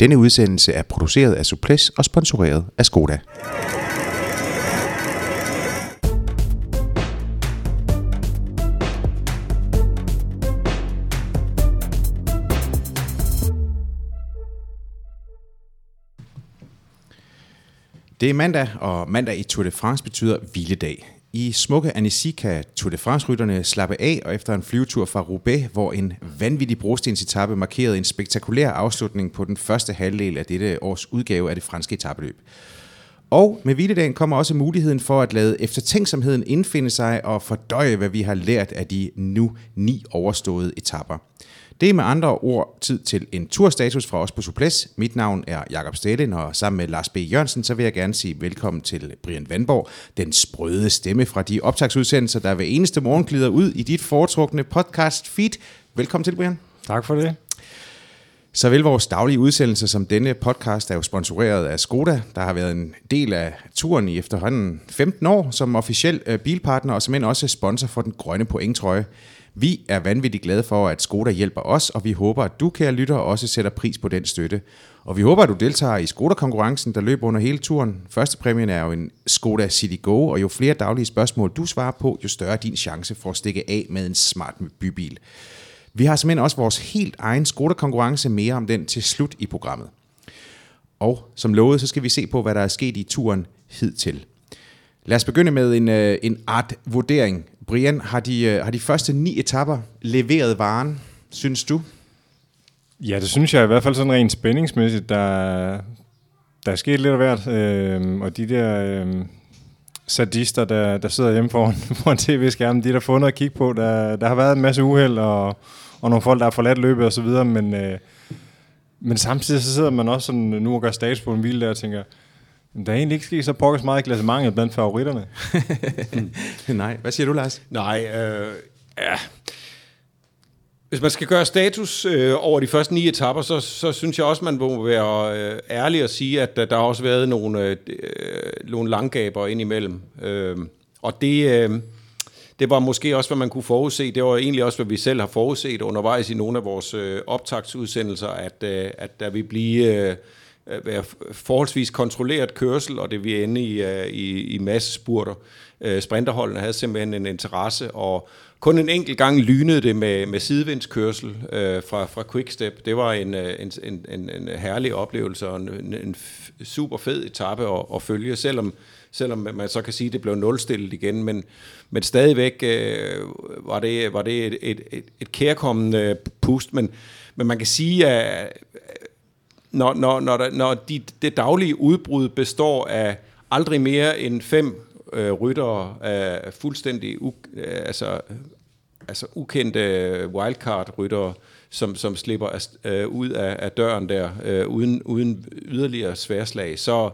Denne udsendelse er produceret af Suples og sponsoreret af Skoda. Det er mandag, og mandag i Tour de France betyder hviledag. I smukke Annecy kan Tour de France-rytterne slappe af, og efter en flyvetur fra Roubaix, hvor en vanvittig brostensetappe markerede en spektakulær afslutning på den første halvdel af dette års udgave af det franske etabeløb. Og med hviledagen kommer også muligheden for at lade eftertænksomheden indfinde sig og fordøje, hvad vi har lært af de nu ni overståede etapper. Det er med andre ord tid til en turstatus fra os på Suples. Mit navn er Jakob Stalin, og sammen med Lars B. Jørgensen, så vil jeg gerne sige velkommen til Brian Vandborg, den sprøde stemme fra de optagsudsendelser, der hver eneste morgen glider ud i dit foretrukne podcast feed. Velkommen til, Brian. Tak for det. Så vel vores daglige udsendelse som denne podcast er jo sponsoreret af Skoda, der har været en del af turen i efterhånden 15 år som officiel øh, bilpartner og som også sponsor for den grønne pointtrøje. Vi er vanvittigt glade for, at Skoda hjælper os, og vi håber, at du, kære lytter, også sætter pris på den støtte. Og vi håber, at du deltager i Skoda-konkurrencen, der løber under hele turen. Første præmien er jo en Skoda City Go, og jo flere daglige spørgsmål du svarer på, jo større er din chance for at stikke af med en smart bybil. Vi har simpelthen også vores helt egen Skoda-konkurrence mere om den til slut i programmet. Og som lovet, så skal vi se på, hvad der er sket i turen hidtil. Lad os begynde med en, øh, en art vurdering. Brian, har de, øh, har de første ni etapper leveret varen, synes du? Ja, det synes jeg i hvert fald sådan rent spændingsmæssigt. Der, der er sket lidt af hvert. Øh, og de der øh, sadister, der, der sidder hjemme foran, foran tv-skærmen, de der fundet at kigge på, der, der har været en masse uheld, og, og nogle folk, der har forladt løbet og så videre, men, øh, men samtidig så sidder man også sådan, nu og gør status på en hvile der og tænker, der er egentlig ikke sket så pokkers meget i klassementet blandt favoritterne. Nej. Hvad siger du, Lars? Nej, øh, ja. Hvis man skal gøre status øh, over de første ni etapper, så, så synes jeg også, man må være øh, ærlig og sige, at der, der har også været nogle, øh, nogle langgaber indimellem. Øh, og det, øh, det var måske også, hvad man kunne forudse. Det var egentlig også, hvad vi selv har forudset undervejs i nogle af vores øh, optagsudsendelser, at, øh, at der vil blive... Øh, Øh, være forholdsvis kontrolleret kørsel, og det vi ende i, øh, i, i masse spurter. Øh, sprinterholdene havde simpelthen en interesse, og kun en enkelt gang lynede det med, med sidevindskørsel øh, fra, fra Quickstep. Det var en, en, en, en, en herlig oplevelse og en, en super fed etape at, at følge, selvom, selvom man så kan sige, at det blev nulstillet igen, men, men stadigvæk øh, var det, var det et, et, et, et kærkommende pust, men, men man kan sige, at når, når, når, der, når de, det daglige udbrud består af aldrig mere end fem øh, ryttere af fuldstændig u, øh, altså, altså ukendte wildcard-ryttere, som, som slipper af, øh, ud af, af døren der, øh, uden, uden yderligere sværslag, så,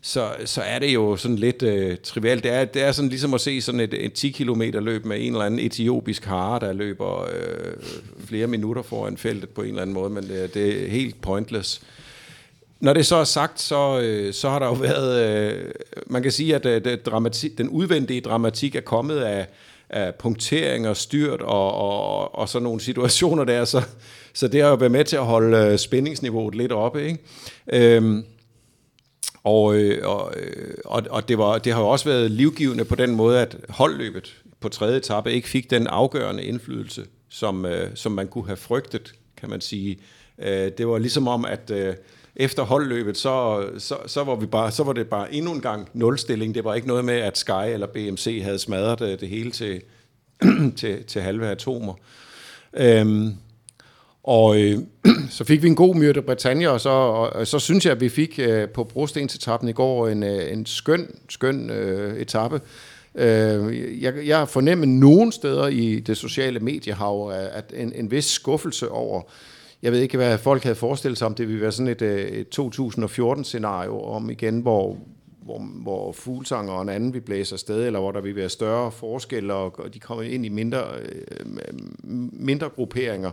så, så er det jo sådan lidt øh, trivialt. Det er, det er sådan ligesom at se sådan et, et 10 km løb med en eller anden etiopisk hare, der løber øh, flere minutter foran feltet på en eller anden måde, men det, det er helt pointless. Når det så er sagt, så, øh, så har der jo været, øh, man kan sige, at øh, det, dramatik, den udvendige dramatik er kommet af, af punktering og styrt og, og, og sådan nogle situationer der, så, så det har jo været med til at holde øh, spændingsniveauet lidt oppe, ikke? Øh, og, øh, og, øh, og, og det, var, det har jo også været livgivende på den måde, at holdløbet på tredje etape ikke fik den afgørende indflydelse, som, øh, som man kunne have frygtet, kan man sige. Det var ligesom om, at efter holdløbet, så, så, så, var vi bare, så var det bare endnu en gang nulstilling. Det var ikke noget med, at Sky eller BMC havde smadret det, det hele til, til, til halve atomer. Øhm, og øh, så fik vi en god myrte Britannia, og så, og, så synes jeg, at vi fik øh, på brostensetappen i går en, øh, en skøn, skøn øh, etape. Øh, jeg, jeg fornemmer nogen steder i det sociale mediehav, at en, en vis skuffelse over jeg ved ikke, hvad folk havde forestillet sig om, det ville være sådan et, øh, et 2014-scenario om igen, hvor, hvor, hvor fuglsanger og en anden vi blæser afsted, eller hvor der vil være større forskelle, og de kommer ind i mindre, øh, mindre grupperinger,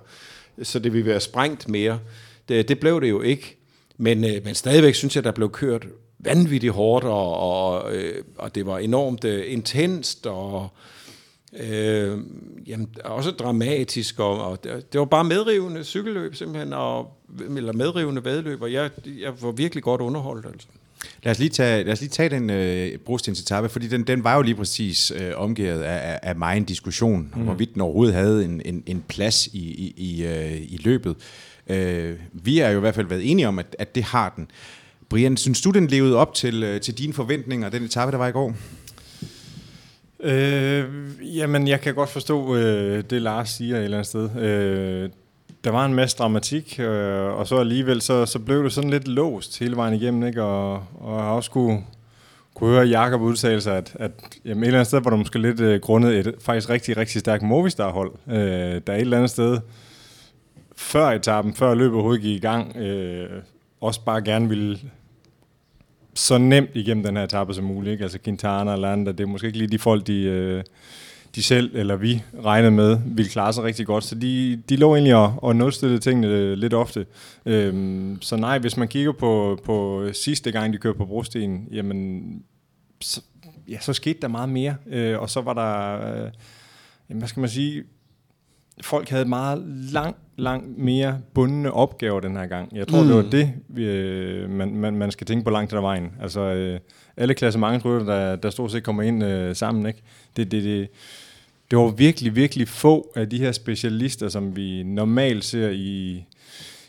så det vil være sprængt mere. Det, det blev det jo ikke, men, øh, men stadigvæk synes jeg, der blev kørt vanvittigt hårdt, og, og, og øh, det var enormt intenst, og Øh, jamen, også dramatisk, og, og det, det var bare medrivende cykelløb simpelthen, og, eller medrivende vadløb, og jeg, jeg var virkelig godt underholdt. Altså. Lad os lige tage, lad os lige tage den øh, brostensetappe, fordi den, den var jo lige præcis øh, omgivet af, af, af mig en diskussion, mm. hvorvidt den overhovedet havde en, en, en plads i, i, i, øh, i løbet. Øh, vi er jo i hvert fald været enige om, at, at det har den. Brian, synes du, den levede op til, øh, til dine forventninger, den etape, der var i går? Øh, jamen, jeg kan godt forstå øh, det, Lars siger et eller andet sted. Øh, der var en masse dramatik, øh, og så alligevel, så, så blev det sådan lidt låst hele vejen igennem, ikke? Og, og jeg også kunne, kunne høre Jakob udtale sig, at, at jamen, et eller andet sted var der måske lidt øh, grundet et faktisk rigtig, rigtig stærkt Movistar-hold. Øh, der et eller andet sted, før etappen, før løbet overhovedet gik i gang, øh, også bare gerne ville så nemt igennem den her etape som muligt. Ikke? Altså Quintana og Landa, det er måske ikke lige de folk, de, øh, de selv eller vi regnede med, ville klare sig rigtig godt. Så de, de lå egentlig og, og nulstillede tingene øh, lidt ofte. Øhm, så nej, hvis man kigger på, på sidste gang, de kørte på brosten, jamen, så, ja, så skete der meget mere. Øh, og så var der, øh, jamen, hvad skal man sige, folk havde meget lang, lang mere bundne opgaver den her gang. Jeg tror, mm. det var det, vi, øh, man, man, man skal tænke på langt til der vejen. Altså, øh, alle klassementsrytter, der, der stort set kommer ind øh, sammen, ikke? Det, det, det, det var virkelig, virkelig få af de her specialister, som vi normalt ser i,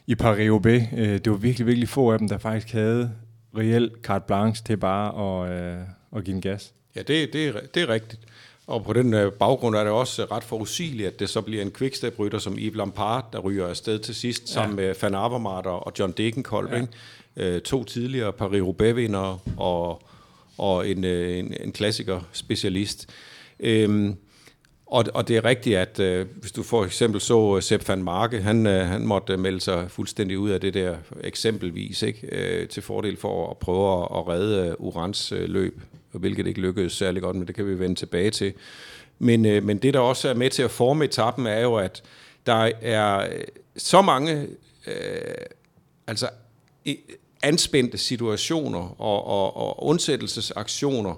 i Paris-Roubaix. Øh, det var virkelig, virkelig få af dem, der faktisk havde reelt carte blanche til bare at, øh, at give en gas. Ja, det, det, er, det er rigtigt. Og på den øh, baggrund er det også ret forudsigeligt, at det så bliver en quickstep-rytter som Yves Lampard, der ryger afsted til sidst ja. sammen med Van Avermaet og John Degenkolb. Ja. Ikke? Øh, to tidligere Paris-Roubaix-vindere og, og en, en, en klassiker-specialist. Øhm, og, og det er rigtigt, at øh, hvis du for eksempel så øh, Sepp van Marke, han, øh, han måtte øh, melde sig fuldstændig ud af det der eksempelvis, ikke? Øh, til fordel for at prøve at, at redde øh, Urans øh, løb hvilket ikke lykkedes særlig godt, men det kan vi vende tilbage til. Men, øh, men det, der også er med til at forme etappen, er jo, at der er så mange øh, altså anspændte situationer og, og, og undsættelsesaktioner,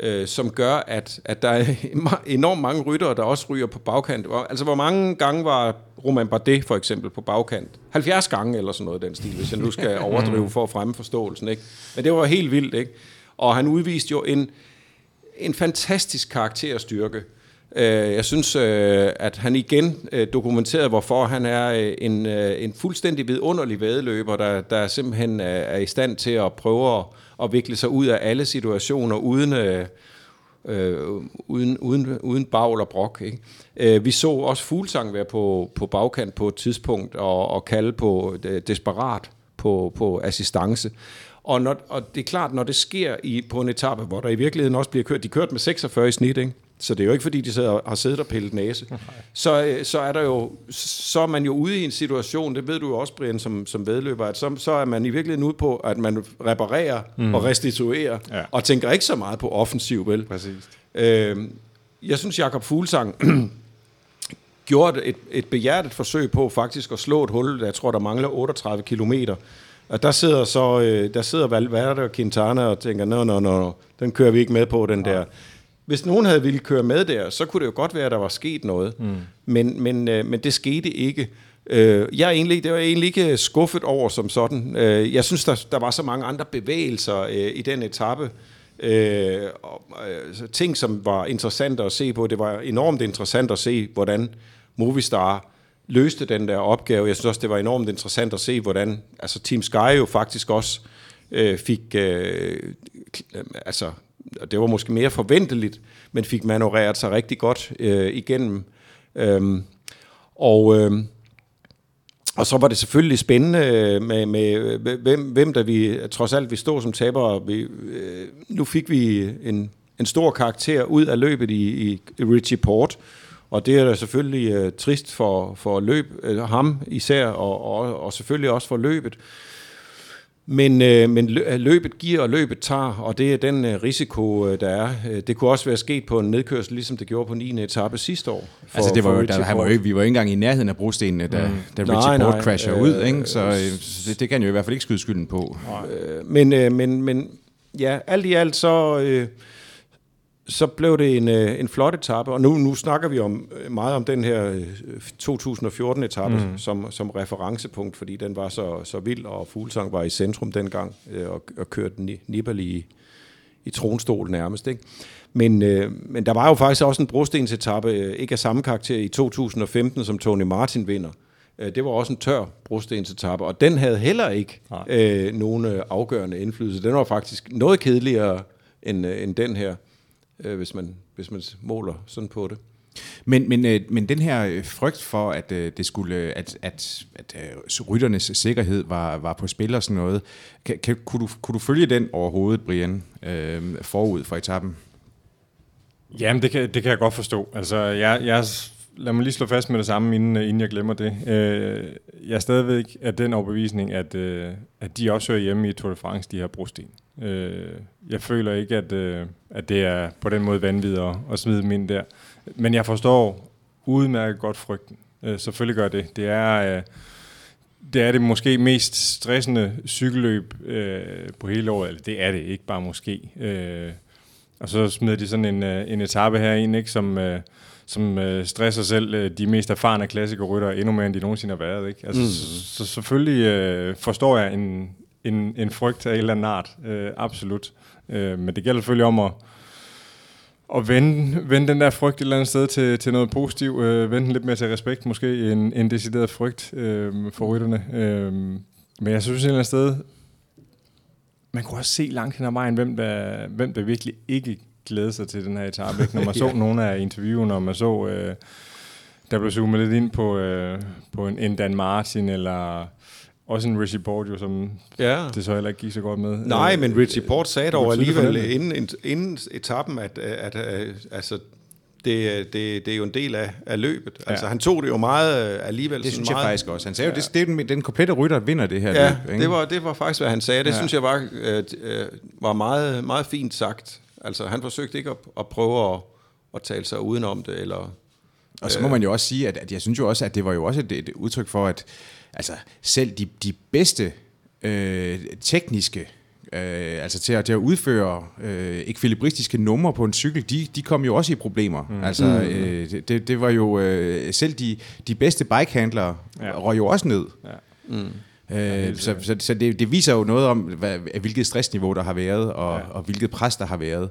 øh, som gør, at, at der er enormt mange ryttere, der også ryger på bagkant. Altså, hvor mange gange var Roman Bardet for eksempel på bagkant? 70 gange eller sådan noget den stil, hvis jeg nu skal overdrive for at fremme forståelsen. Ikke? Men det var helt vildt, ikke? Og han udviste jo en, en fantastisk karakterstyrke. Øh, jeg synes, øh, at han igen øh, dokumenterede, hvorfor han er en, en fuldstændig vidunderlig vedløber, der, der simpelthen er i stand til at prøve at, at vikle sig ud af alle situationer uden... Øh, øh, uden, uden, uden bagl og brok. Ikke? Øh, vi så også Fuglsang være på, på bagkant på et tidspunkt og, og kalde på øh, desperat på, på assistance. Og, når, og det er klart, når det sker i, på en etape, hvor der i virkeligheden også bliver kørt, de kørte med 46 i snit, ikke? Så det er jo ikke fordi, de sidder, har siddet og pillet næse, så, øh, så er der jo, så er man jo ude i en situation, det ved du jo også, Brian, som, som vedløber, at så, så er man i virkeligheden ude på, at man reparerer mm. og restituerer, ja. og tænker ikke så meget på offensiv, vel? Præcis. Øh, jeg synes, Jakob Fuglsang gjorde et, et behjertet forsøg på faktisk at slå et hul, der jeg tror, der mangler 38 kilometer, og der sidder så øh, der sidder Valverde og Quintana og tænker, nå, nå, nå, den kører vi ikke med på, den der. Hvis nogen havde ville køre med der, så kunne det jo godt være, at der var sket noget. Mm. Men, men, øh, men det skete ikke. Øh, jeg er egentlig, det var jeg egentlig ikke skuffet over som sådan. Øh, jeg synes, der, der var så mange andre bevægelser øh, i den etape. Øh, og, øh, ting, som var interessante at se på. Det var enormt interessant at se, hvordan Movistar løste den der opgave. Jeg synes også, det var enormt interessant at se, hvordan altså Team Sky jo faktisk også øh, fik, øh, altså det var måske mere forventeligt, men fik manøvreret sig rigtig godt øh, igennem. Øhm, og, øh, og så var det selvfølgelig spændende øh, med, med øh, hvem, hvem der vi trods alt vi stod som tabere. Vi, øh, nu fik vi en, en stor karakter ud af løbet i, i Richie Port, og det er da selvfølgelig øh, trist for, for løb, øh, ham især, og, og, og selvfølgelig også for løbet. Men, øh, men løbet giver, og løbet tager, og det er den øh, risiko, øh, der er. Øh, det kunne også være sket på en nedkørsel, ligesom det gjorde på 9. etape sidste år. For, altså det var jo, der, han var jo, vi var ikke engang i nærheden af brostenene, da, mm. da Richie nej, Port crasher øh, ud, ikke? så øh, det, det kan jo i hvert fald ikke skyde skylden på. Øh, men, øh, men, men ja, alt i alt så... Øh, så blev det en, øh, en flot etape, og nu, nu snakker vi om øh, meget om den her 2014-etape mm. som, som referencepunkt, fordi den var så, så vild, og Fuglsang var i centrum dengang, og, og kørte Nibali i, i tronstol nærmest. Ikke? Men, øh, men der var jo faktisk også en brostensetappe, øh, ikke af samme karakter, i 2015, som Tony Martin vinder. Øh, det var også en tør brostensetappe, og den havde heller ikke øh, nogen øh, afgørende indflydelse. Den var faktisk noget kedeligere end, øh, end den her, øh, hvis, man, hvis man måler sådan på det. Men, men, øh, men den her øh, frygt for, at øh, det skulle, at, at, at rytternes sikkerhed var, var på spil og sådan noget, kan, kan, kunne, du, kunne du følge den overhovedet, Brian, øh, forud for etappen? Jamen, det kan, det kan jeg godt forstå. Altså, jeg, jeg, lad mig lige slå fast med det samme, inden, inden jeg glemmer det. jeg er stadigvæk af den overbevisning, at, at de også hører hjemme i Tour de France, de her brosten. Jeg føler ikke, at, at det er på den måde vanvittigt at, at smide dem ind der. Men jeg forstår udmærket godt frygten. Øh, selvfølgelig gør det. Det er, øh, det er det måske mest stressende cykelløb øh, på hele året. Eller det er det, ikke bare måske. Øh, og så smider de sådan en, øh, en etape her ind, ikke, som, øh, som øh, stresser selv øh, de mest erfarne klassikerryttere endnu mere, end de nogensinde har været. Ikke? Altså, mm. så, så selvfølgelig øh, forstår jeg en, en, en frygt af en eller anden art. Øh, absolut. Øh, men det gælder selvfølgelig om at og vende, vende den der frygt et eller andet sted til, til noget positivt. Øh, vende den lidt mere til respekt, måske, en, en decideret frygt øh, for rytterne. Øh, men jeg synes et eller andet sted, man kunne også se langt hen ad vejen, hvem der, hvem der virkelig ikke glæder sig til den her etape. Ikke? Når man så ja. nogle af interviewene, og man så, øh, der blev zoomet lidt ind på, øh, på en, en Dan Martin, eller også en Richie Port, jo, som ja. det så heller ikke gik så godt med. Nej, øh, men Richie Port sagde dog alligevel inden, inden etappen, at, at, at altså, det, det, det er jo en del af, af løbet. Ja. Altså, han tog det jo meget øh, alligevel. Det synes meget, jeg faktisk også. Han sagde ja. jo, det, det er den, den komplette rytter, der vinder det her ja, løb. Ikke? Det, var, det var faktisk, hvad han sagde. Det ja. synes jeg var, øh, var meget, meget fint sagt. Altså, han forsøgte ikke at, at prøve at, at tale sig udenom det, eller... Og så må man jo også sige, at, at jeg synes jo også, at det var jo også et, et udtryk for, at altså selv de, de bedste øh, tekniske øh, altså til at, til at udføre øh, ekvilibristiske numre på en cykel, de, de kom jo også i problemer. Mm. Altså, mm. øh, det, det var jo øh, selv de, de bedste bikehandlere ja. røg jo også ned. Ja. Mm. Øh, så så, så det, det viser jo noget om, hvad, hvilket stressniveau der har været, og, ja. og hvilket pres der har været.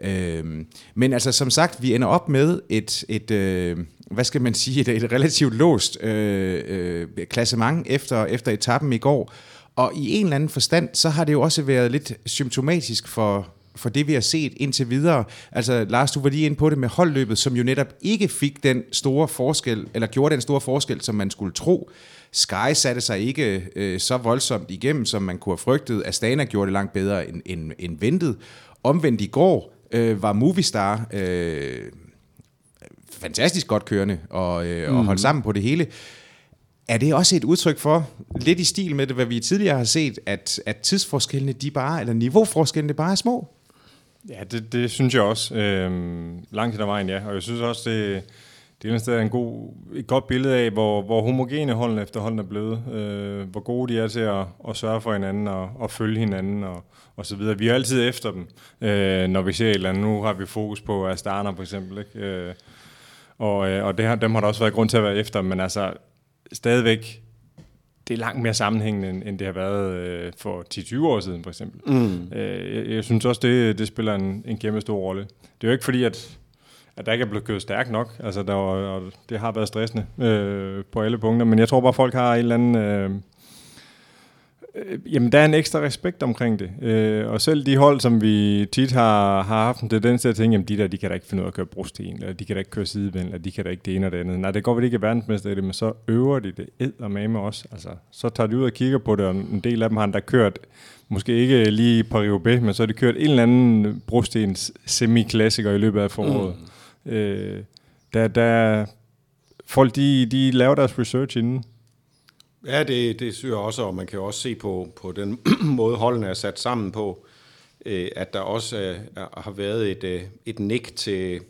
Øh, men altså, som sagt, vi ender op med et, et øh, hvad skal man sige, et, et relativt låst øh, øh, klassement efter, efter etappen i går. Og i en eller anden forstand, så har det jo også været lidt symptomatisk for, for det, vi har set indtil videre. Altså, Lars, du var lige inde på det med holdløbet, som jo netop ikke fik den store forskel, eller gjorde den store forskel, som man skulle tro. Sky satte sig ikke øh, så voldsomt igennem, som man kunne have frygtet. Astana gjorde det langt bedre end, end, end ventet. Omvendt i går øh, var Movistar øh, fantastisk godt kørende og, øh, mm. og holdt sammen på det hele. Er det også et udtryk for, lidt i stil med det, hvad vi tidligere har set, at, at tidsforskellene, de bare, eller niveauforskellene bare er små? Ja, det, det synes jeg også. Øhm, langt hen ad vejen, ja. Og jeg synes også, det, det er en god, et godt billede af, hvor, hvor homogene holdene efterhånden er blevet. Øh, hvor gode de er til at, at sørge for hinanden og, og følge hinanden og, og så videre. Vi er altid efter dem, øh, når vi ser et eller andet. Nu har vi fokus på Astana for eksempel. Ikke? Øh, og, øh, og det har, dem har der også været grund til at være efter, men altså stadigvæk, det er langt mere sammenhængende, end, end det har været øh, for 10-20 år siden, for eksempel. Mm. Øh, jeg, jeg synes også, det, det spiller en, en kæmpe stor rolle. Det er jo ikke fordi, at, at der ikke er blevet kørt stærkt nok. Altså, der var, og det har været stressende øh, på alle punkter, men jeg tror bare, folk har en eller anden... Øh, jamen, der er en ekstra respekt omkring det. Øh, og selv de hold, som vi tit har, har haft en tendens til at tænke, jamen de der, de kan da ikke finde ud af at køre brosten, eller de kan da ikke køre sidevind, eller de kan da ikke det ene og det andet. Nej, det går vel ikke er verdensmester i det, men så øver de det ed og med os. Altså, så tager de ud og kigger på det, og en del af dem har der kørt, måske ikke lige B, men så har de kørt en eller anden brostens semi-klassiker i løbet af foråret. Mm. Øh, der, der, folk, de, de laver deres research inden. Ja, det, det synes jeg også, og man kan også se på, på den måde, holdene er sat sammen på, øh, at der også har været et, øh, et nik til,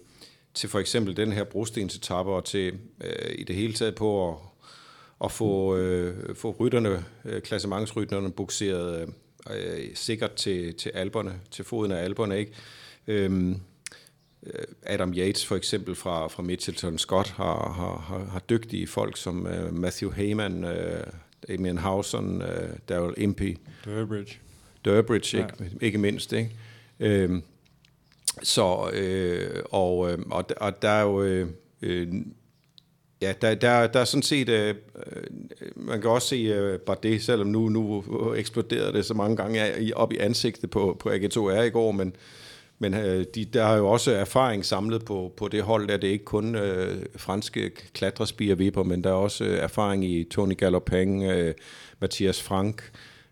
til for eksempel den her brostensetappe, og til øh, i det hele taget på at, at få, øh, få rytterne, øh, klassementsrytterne bukseret øh, sikkert til, til alberne, til foden af alberne. Ikke? Øhm, Adam Yates for eksempel fra, fra Mitchelton Scott har, har, har, har dygtige folk som uh, Matthew Heyman, uh, Damien Housen, uh, Daryl Impey. Durbridge. Durbridge, ikke, ja. ikke mindst. Ikke? Øhm, så, øh, og, og, og der er jo... Øh, Ja, der, der, der er sådan set, øh, man kan også se øh, bare det, selvom nu, nu eksploderede det så mange gange op i ansigtet på, på AG2R i går, men, men øh, de, der er jo også erfaring samlet på, på det hold, der det ikke kun øh, franske klatrespiger vipper, men der er også øh, erfaring i Tony Galopin, øh, Mathias Frank,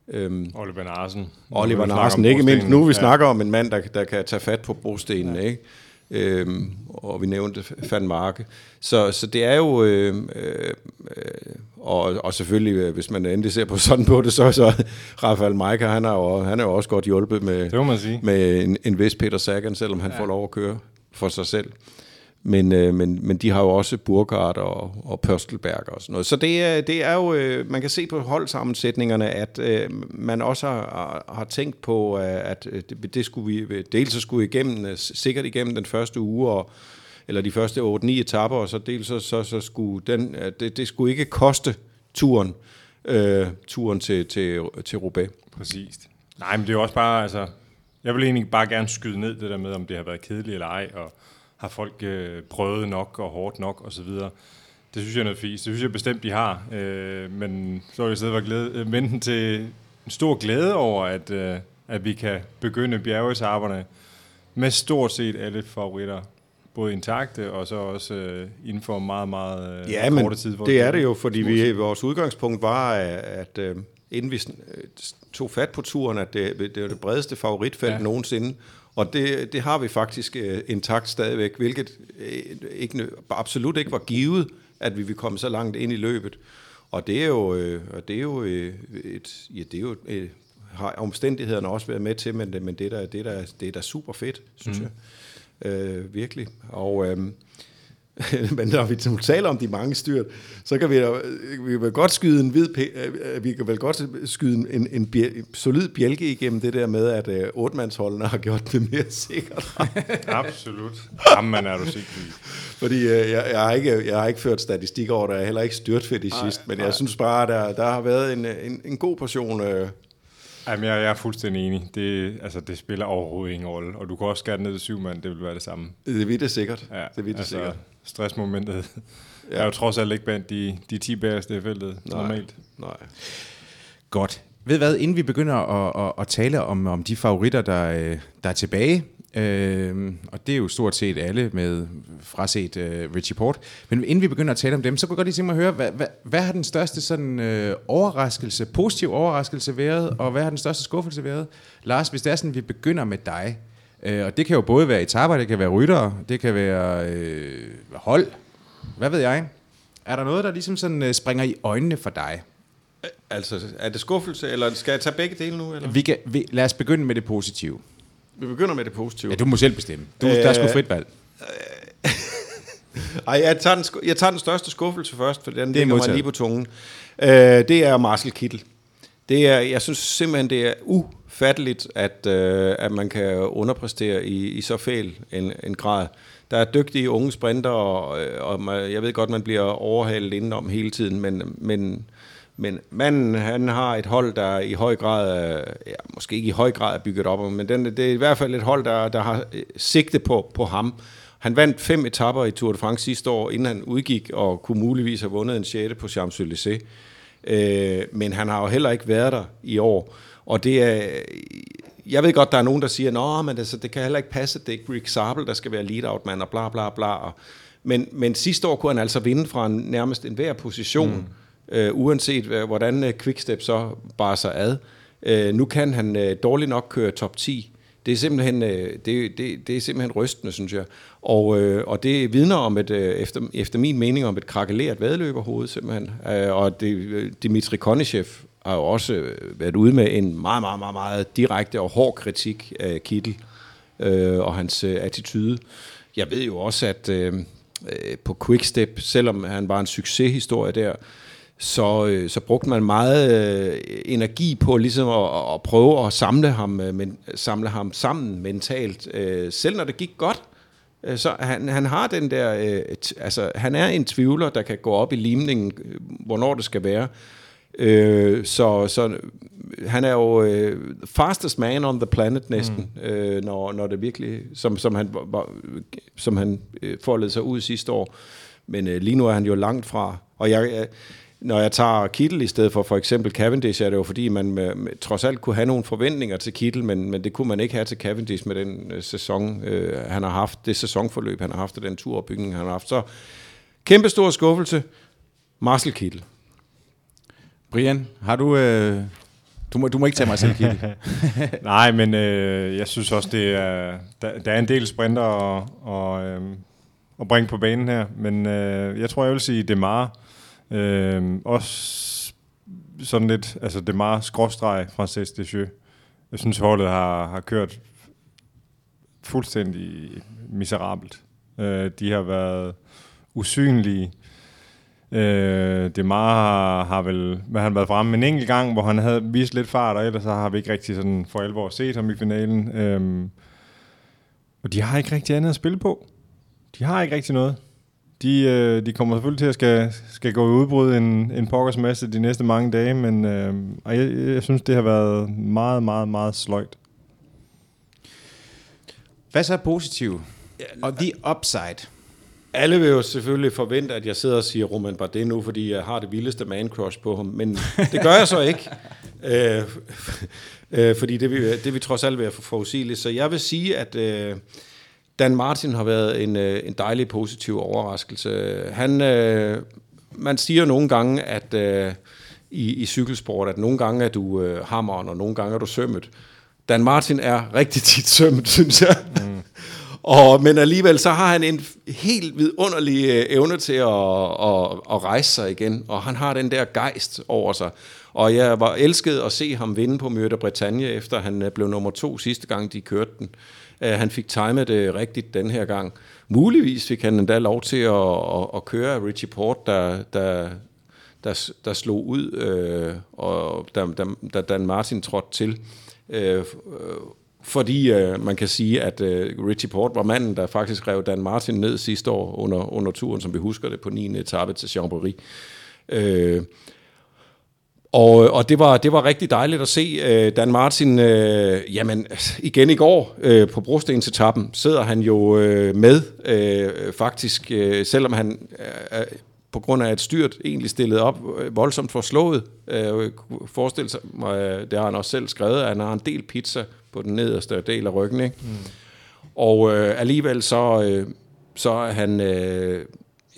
Øhm, Oliver Narsen. Oliver Narsen, ikke mindst. Nu vi ja. snakker om en mand, der, der kan tage fat på brostenene, ja. ikke? Øhm, og vi nævnte Van Marke. Så, så det er jo, øh, øh, og, og selvfølgelig, øh, hvis man endelig ser på sådan på det, så, så Rafael Majka, han har jo, han er jo også godt hjulpet med, det man sige. med en, en vis Peter Sagan, selvom han ja. får lov at køre for sig selv. Men, øh, men, men de har jo også Burkhardt og, og Pøstelberg og sådan noget. Så det er, det er jo, øh, man kan se på holdsammensætningerne, at øh, man også har, har tænkt på, øh, at det, det skulle vi, dels så skulle igennem, øh, sikkert igennem den første uge, og, eller de første 8-9 etapper, og så dels så, så, så skulle den, det, det skulle ikke koste turen, øh, turen til, til, til Roubaix. Præcis. Nej, men det er jo også bare, altså, jeg vil egentlig bare gerne skyde ned det der med, om det har været kedeligt eller ej, og har folk øh, prøvet nok og hårdt nok osv. Det synes jeg er noget fisk. Det synes jeg bestemt, de har. Øh, men så er jeg siddet og glæde, øh, venten til en stor glæde over, at, øh, at vi kan begynde bjergesarberne med stort set alle favoritter både intakte og så også øh, inden for meget, meget øh, ja, korte men tid. det er det jo, fordi vi, vores udgangspunkt var, at øh, inden vi øh, tog fat på turen, at det, det var det bredeste favoritfelt ja. nogensinde, og det, det har vi faktisk øh, intakt stadigvæk, hvilket øh, ikke, absolut ikke var givet, at vi vil komme så langt ind i løbet. Og det er jo, øh, det er jo øh, et, ja, det er jo øh, har omstændighederne også været med til, men, det, men det, der, det, der, det er da super fedt, synes mm. jeg. Øh, virkelig. Og øh, men når vi taler om de mange styrt, så kan vi, vi vel godt skyde en hvid, øh, vi kan vel godt skyde en, en, en solid bjælke igennem det der med, at uh, otte har gjort det mere sikkert. Absolut. Jamen er du sikker. Fordi uh, jeg, jeg, har ikke, jeg har ikke ført statistik over det, jeg har heller ikke styrt fedt i sidst, men nej. jeg synes bare, der, der har været en, en, en god portion... Uh, Jamen, jeg, jeg er fuldstændig enig. Det, altså, det spiller overhovedet ingen rolle. Og du kan også skære ned til syv mand, det vil være det samme. Det vil det sikkert. Ja, det vil det altså, sikkert. Stressmomentet ja. er jo trods alt ikke blandt de, de 10 bagerste i feltet nej, normalt. Nej. Godt. Ved hvad, inden vi begynder at, at, at tale om, om de favoritter, der, øh, der er tilbage, øh, og det er jo stort set alle med fraset øh, Richie Port, men inden vi begynder at tale om dem, så kunne jeg godt lige tænke mig at høre, hvad, hvad, hvad har den største sådan, øh, overraskelse, positiv overraskelse været, og hvad har den største skuffelse været? Lars, hvis det er sådan, vi begynder med dig, øh, og det kan jo både være etaper, det kan være ryttere, det kan være øh, hold, hvad ved jeg? Er der noget, der ligesom sådan øh, springer i øjnene for dig? Altså, er det skuffelse, eller skal jeg tage begge dele nu? Eller? Vi kan, vi, lad os begynde med det positive. Vi begynder med det positive. Ja, du må selv bestemme. Du, øh, der er sgu frit valg. Ej, jeg tager, den, jeg tager den største skuffelse først, for den ligger mig lige på tungen. Øh, det er Marcel Kittel. Det er, jeg synes simpelthen, det er ufatteligt, at, øh, at man kan underpræstere i, i så fæl en, en grad. Der er dygtige unge sprinter, og, og man, jeg ved godt, man bliver overhalet indenom hele tiden, men, men men manden, han har et hold, der i høj grad, ja, måske ikke i høj grad er bygget op, men den, det er i hvert fald et hold, der, der har øh, sigte på, på ham. Han vandt fem etapper i Tour de France sidste år, inden han udgik, og kunne muligvis have vundet en sjette på Champs-Élysées. Øh, men han har jo heller ikke været der i år. Og det er, jeg ved godt, der er nogen, der siger, at men det, det kan heller ikke passe, det er ikke Rick Sabel, der skal være lead-out-mand, og bla bla bla. Men, men sidste år kunne han altså vinde fra en, nærmest enhver position. Mm øh, uanset øh, hvordan øh, Quickstep så bare sig ad. Øh, nu kan han øh, dårligt nok køre top 10. Det er simpelthen, øh, det, det, det er simpelthen rystende, synes jeg. Og, øh, og det vidner om et, øh, efter, efter min mening, om et krakeleret vadløberhoved, simpelthen. Øh, og det, øh, Dimitri Konishev har jo også øh, været ude med en meget, meget, meget, meget direkte og hård kritik af Kittel øh, og hans øh, attitude. Jeg ved jo også, at øh, på Quickstep, selvom han var en succeshistorie der, så, øh, så brugte man meget øh, energi på ligesom at, at prøve at samle ham, øh, men, samle ham sammen mentalt. Øh, selv når det gik godt, Øh, så han, han har den der, øh, t- altså han er en tvivler, der kan gå op i limningen, øh, hvornår det skal være. Øh, så, så han er jo øh, fastest man on the planet næsten, mm. øh, når, når det virkelig, som, som han, var, som han øh, forlede sig ud sidste år. Men øh, lige nu er han jo langt fra, og jeg, jeg når jeg tager Kittel i stedet for for eksempel Cavendish, er det jo fordi, man med, med, trods alt kunne have nogle forventninger til Kittel, men, men det kunne man ikke have til Cavendish med den øh, sæson, øh, han har haft, det sæsonforløb, han har haft, og den turopbygning, han har haft. Så kæmpe stor skuffelse, Marcel Kittel. Brian, har du... Øh, du, må, du må ikke tage mig selv, Kittel. Nej, men øh, jeg synes også, det er, der, der er en del sprinter og, og, øh, at bringe på banen her, men øh, jeg tror, jeg vil sige Demar. Øh, også sådan lidt, altså Demar skråstreg fra Ceste Jeg synes, holdet har, har kørt fuldstændig miserabelt. Øh, de har været usynlige. Øh, Demar har, har vel hvad han været fremme en enkelt gang, hvor han havde vist lidt fart, og ellers så har vi ikke rigtig sådan for alvor set ham i finalen. Øh, og de har ikke rigtig andet at spille på. De har ikke rigtig noget. De, øh, de kommer selvfølgelig til at skal, skal gå i udbrud en, en pokkers masse de næste mange dage, men øh, jeg, jeg synes, det har været meget, meget, meget sløjt. Hvad så er positivt? Og the upside? Alle vil jo selvfølgelig forvente, at jeg sidder og siger Roman Bardet nu, fordi jeg har det vildeste man crush på ham, men det gør jeg så ikke. øh, øh, fordi det vil, det vil trods alt være for forudsigeligt. Så jeg vil sige, at øh, Dan Martin har været en, øh, en dejlig positiv overraskelse. Han, øh, man siger nogle gange, at øh, i, i cykelsport, at nogle gange er du øh, hammeren, og nogle gange er du sømmet. Dan Martin er rigtig tit sømmet, synes jeg. Mm. og, men alligevel så har han en helt vidunderlig øh, evne til at, at, at rejse sig igen, og han har den der gejst over sig. Og jeg var elsket at se ham vinde på Møder Bretagne, efter han øh, blev nummer to sidste gang, de kørte den at han fik timet det rigtigt den her gang. Muligvis fik han endda lov til at, at, at køre Richie Port, der, der, der, der slog ud, øh, og da, da, da Dan Martin trådte til. Øh, fordi øh, man kan sige, at øh, Richie Port var manden, der faktisk rev Dan Martin ned sidste år under, under turen, som vi husker det, på 9. etape til Chambéry. Øh, og, og det, var, det var rigtig dejligt at se øh, Dan Martin, øh, jamen igen i går øh, på brostensetappen, sidder han jo øh, med øh, faktisk, øh, selvom han øh, på grund af et styrt egentlig stillet op øh, voldsomt forslået. Øh, forestil sig, øh, det har han også selv skrevet, at han har en del pizza på den nederste del af ryggen. Ikke? Mm. Og øh, alligevel så, øh, så er han... Øh,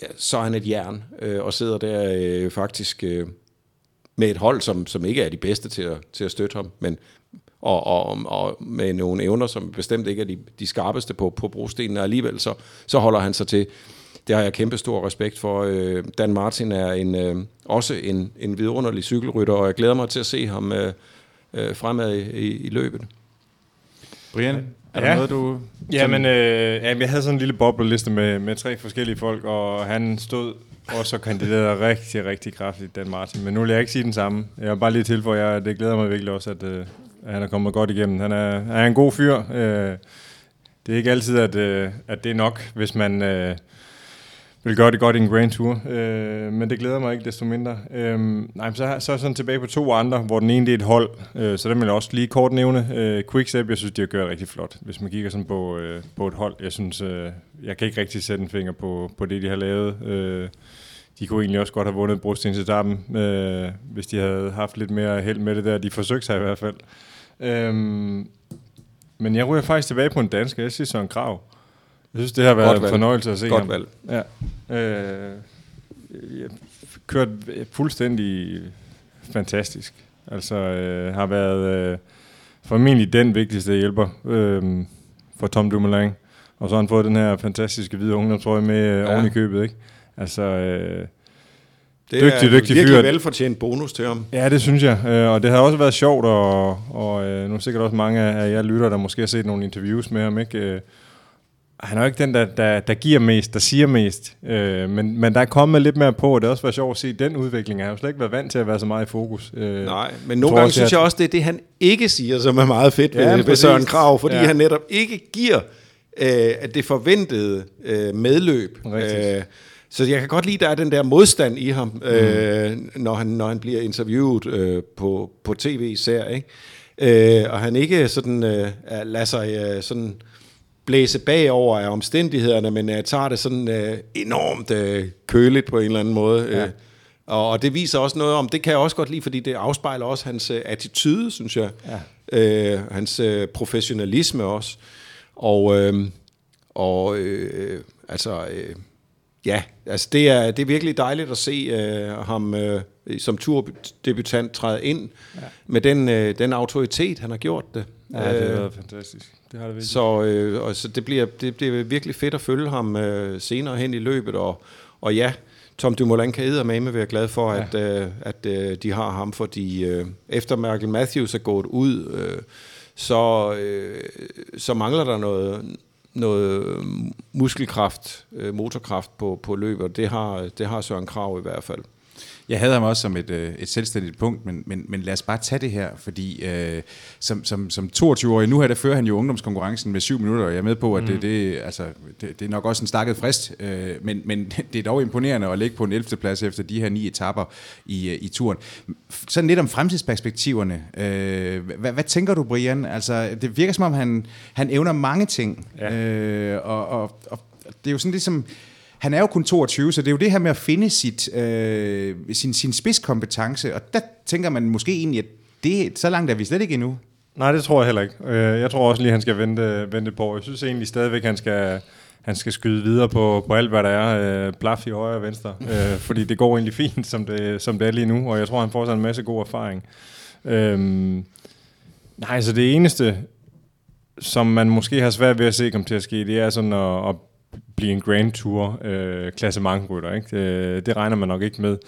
ja, så er han et jern, øh, og sidder der øh, faktisk øh, med et hold, som, som ikke er de bedste til at, til at støtte ham, men og, og, og med nogle evner, som bestemt ikke er de, de skarpeste på, på brostenen, og alligevel så, så holder han sig til. Det har jeg kæmpe stor respekt for. Øh, Dan Martin er en, øh, også en, en vidunderlig cykelrytter, og jeg glæder mig til at se ham øh, øh, fremad i, i løbet. Brian, er der ja. noget, du... Jamen, øh, ja, jeg havde sådan en lille bobleliste med, med tre forskellige folk, og han stod også så kandiderede rigtig, rigtig kraftigt, Dan Martin. Men nu vil jeg ikke sige den samme. Jeg vil bare lige tilføje, at det glæder mig virkelig også, at, øh, at han er kommet godt igennem. Han er, er en god fyr. Øh, det er ikke altid, at, øh, at det er nok, hvis man... Øh, vil gøre det godt i en Grand Tour, øh, men det glæder mig ikke desto mindre. Øh, nej, så, så er jeg sådan tilbage på to andre, hvor den ene det er et hold, øh, så den vil jeg også lige kort nævne. Øh, Quickstep, jeg synes, de har gjort rigtig flot, hvis man kigger sådan på, øh, på et hold. Jeg synes, øh, jeg kan ikke rigtig sætte en finger på, på det, de har lavet. Øh, de kunne egentlig også godt have vundet brostensetappen, øh, hvis de havde haft lidt mere held med det der. De forsøgte sig i hvert fald. Øh, men jeg ryger faktisk tilbage på en dansk, jeg siger Søren Krav. Jeg synes, det har været en fornøjelse at se Godt ham. valg. Ja. Øh, jeg kørt fuldstændig fantastisk. Altså, øh, har været øh, formentlig den vigtigste hjælper øh, for Tom Dumoulin. Og så har han fået den her fantastiske hvide ungdomstrøje med øh, ja. oven i købet, ikke? Altså, øh, det dygtig, er dygtig virkelig fyr. velfortjent bonus til ham. Ja, det synes jeg. Øh, og det har også været sjovt, og, og øh, nu er sikkert også mange af jer lytter, der måske har set nogle interviews med ham, ikke? Øh, han er jo ikke den, der, der, der giver mest, der siger mest. Øh, men, men der er kommet lidt mere på, og det har også været sjovt at se den udvikling. Han har jo slet ikke været vant til at være så meget i fokus. Øh, Nej, men nogle gange synes jeg også, det er det, han ikke siger, som er meget fedt ja, ved, ved Søren Krav, fordi ja. han netop ikke giver øh, at det forventede øh, medløb. Rigtigt. Øh, så jeg kan godt lide, der er den der modstand i ham, øh, når, han, når han bliver interviewet øh, på, på tv især. Ikke? Øh, og han ikke sådan øh, er- lader sig øh, sådan blæse bagover af omstændighederne, men øh, tager det sådan øh, enormt øh, køligt på en eller anden måde. Ja. Øh, og, og det viser også noget om, det kan jeg også godt lide, fordi det afspejler også hans øh, attitude, synes jeg. Ja. Øh, hans øh, professionalisme også. Og, øh, og øh, altså, øh, ja, altså det er, det er virkelig dejligt at se øh, ham øh, som turdebutant træde ind ja. med den, øh, den autoritet, han har gjort det. Ja, det har Øh, fantastisk. Det har det virkelig. så, øh, og så det, bliver, det bliver virkelig fedt at følge ham øh, senere hen i løbet. Og, og ja, Tom Dumoulin kan eddermame være glad for, ja. at, øh, at øh, de har ham, fordi øh, efter Michael Matthews er gået ud, øh, så, øh, så mangler der noget, noget muskelkraft, øh, motorkraft på, på løbet, det har, det har Søren Krav i hvert fald. Jeg havde ham også som et, øh, et selvstændigt punkt, men, men, men lad os bare tage det her, fordi øh, som, som, som 22-årig, nu her der fører han jo ungdomskonkurrencen med syv minutter, og jeg er med på, at det, det, altså, det, det er nok også en stakket frist, øh, men, men det er dog imponerende at ligge på en 11. plads efter de her ni etapper i, øh, i turen. Sådan lidt om fremtidsperspektiverne. Øh, hvad, hvad tænker du, Brian? Altså, det virker som om, han, han evner mange ting, Ja. øh, og, og, og det er jo sådan ligesom... Han er jo kun 22, så det er jo det her med at finde sit, øh, sin, sin spidskompetence, og der tænker man måske egentlig, at det, så langt er vi slet ikke endnu. Nej, det tror jeg heller ikke. Øh, jeg tror også lige, han skal vente, vente på. Jeg synes egentlig stadigvæk, han skal, han skal skyde videre på, på alt, hvad der er. Øh, Blaf i højre og venstre. Øh, fordi det går egentlig fint, som det, som det er lige nu. Og jeg tror, han får sig en masse god erfaring. Øhm, nej, så det eneste, som man måske har svært ved at se komme til at ske, det er sådan at, at blive en Grand Tour øh, klassementrytter. Ikke? Det, det regner man nok ikke med.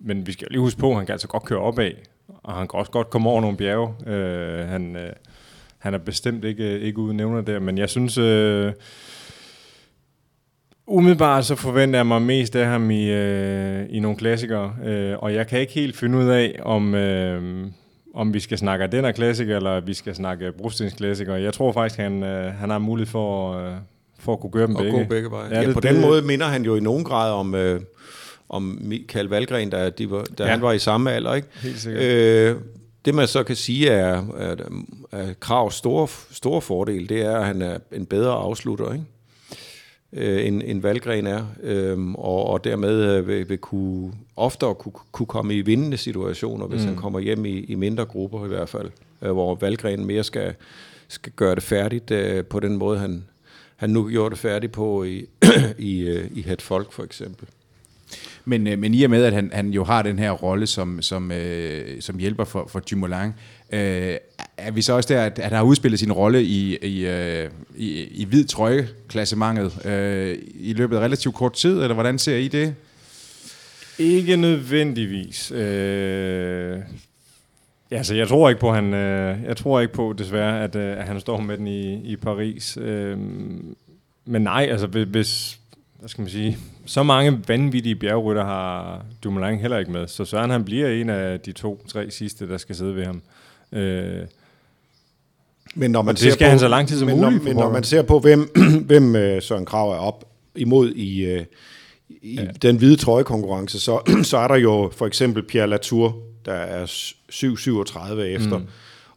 Men vi skal jo lige huske på, at han kan altså godt køre opad, og han kan også godt komme over nogle bjerge. Øh, han, øh, han er bestemt ikke, øh, ikke uden nævner der, men jeg synes... Øh, Umiddelbart så forventer jeg mig mest af ham i, øh, i nogle klassikere, øh, og jeg kan ikke helt finde ud af, om, øh, om vi skal snakke den her klassiker, eller vi skal snakke brostensklassiker. Jeg tror faktisk, han, øh, han har mulighed for, øh, for at kunne gøre dem Og begge. gå begge veje. Ja, Ja, det- på det- den måde minder han jo i nogen grad om, øh, om Michael Valgren, da, de var, da Ja. han var i samme alder. Ikke? Helt sikkert. Øh, det man så kan sige er, at, at Kravs store, store fordel, det er, at han er en bedre afslutter, ikke? Øh, end, end Valgren er, øhm, og, og dermed øh, vil, vil kunne, oftere kunne, kunne komme i vindende situationer, hvis mm. han kommer hjem i, i mindre grupper i hvert fald, øh, hvor Valgren mere skal, skal gøre det færdigt øh, på den måde, han, han nu gjorde det færdigt på i, i, øh, i Het Folk for eksempel. Men, øh, men i og med, at han, han jo har den her rolle som, som, øh, som hjælper for, for Dumoulin, øh, er vi så også der, at, at han har udspillet sin rolle i, i, øh, i, i hvid trøje-klassementet øh, i løbet af relativt kort tid, eller hvordan ser I det? Ikke nødvendigvis. Øh, ja, altså, jeg tror ikke på, han, øh, jeg tror ikke på desværre, at, øh, at han står med den i, i Paris. Øh, men nej, altså hvis- hvis, hvad skal man sige, så mange vanvittige bjergrytter har Dumoulin heller ikke med, så Søren han bliver en af de to-tre sidste, der skal sidde ved ham. Øh, Men når man det skal han så lang tid som men muligt, Når, men når man ser på, hvem, hvem øh, Søren Krav er op imod i, øh, i ja. den hvide trøjekonkurrence, så, så er der jo for eksempel Pierre Latour, der er 7,37 efter, mm.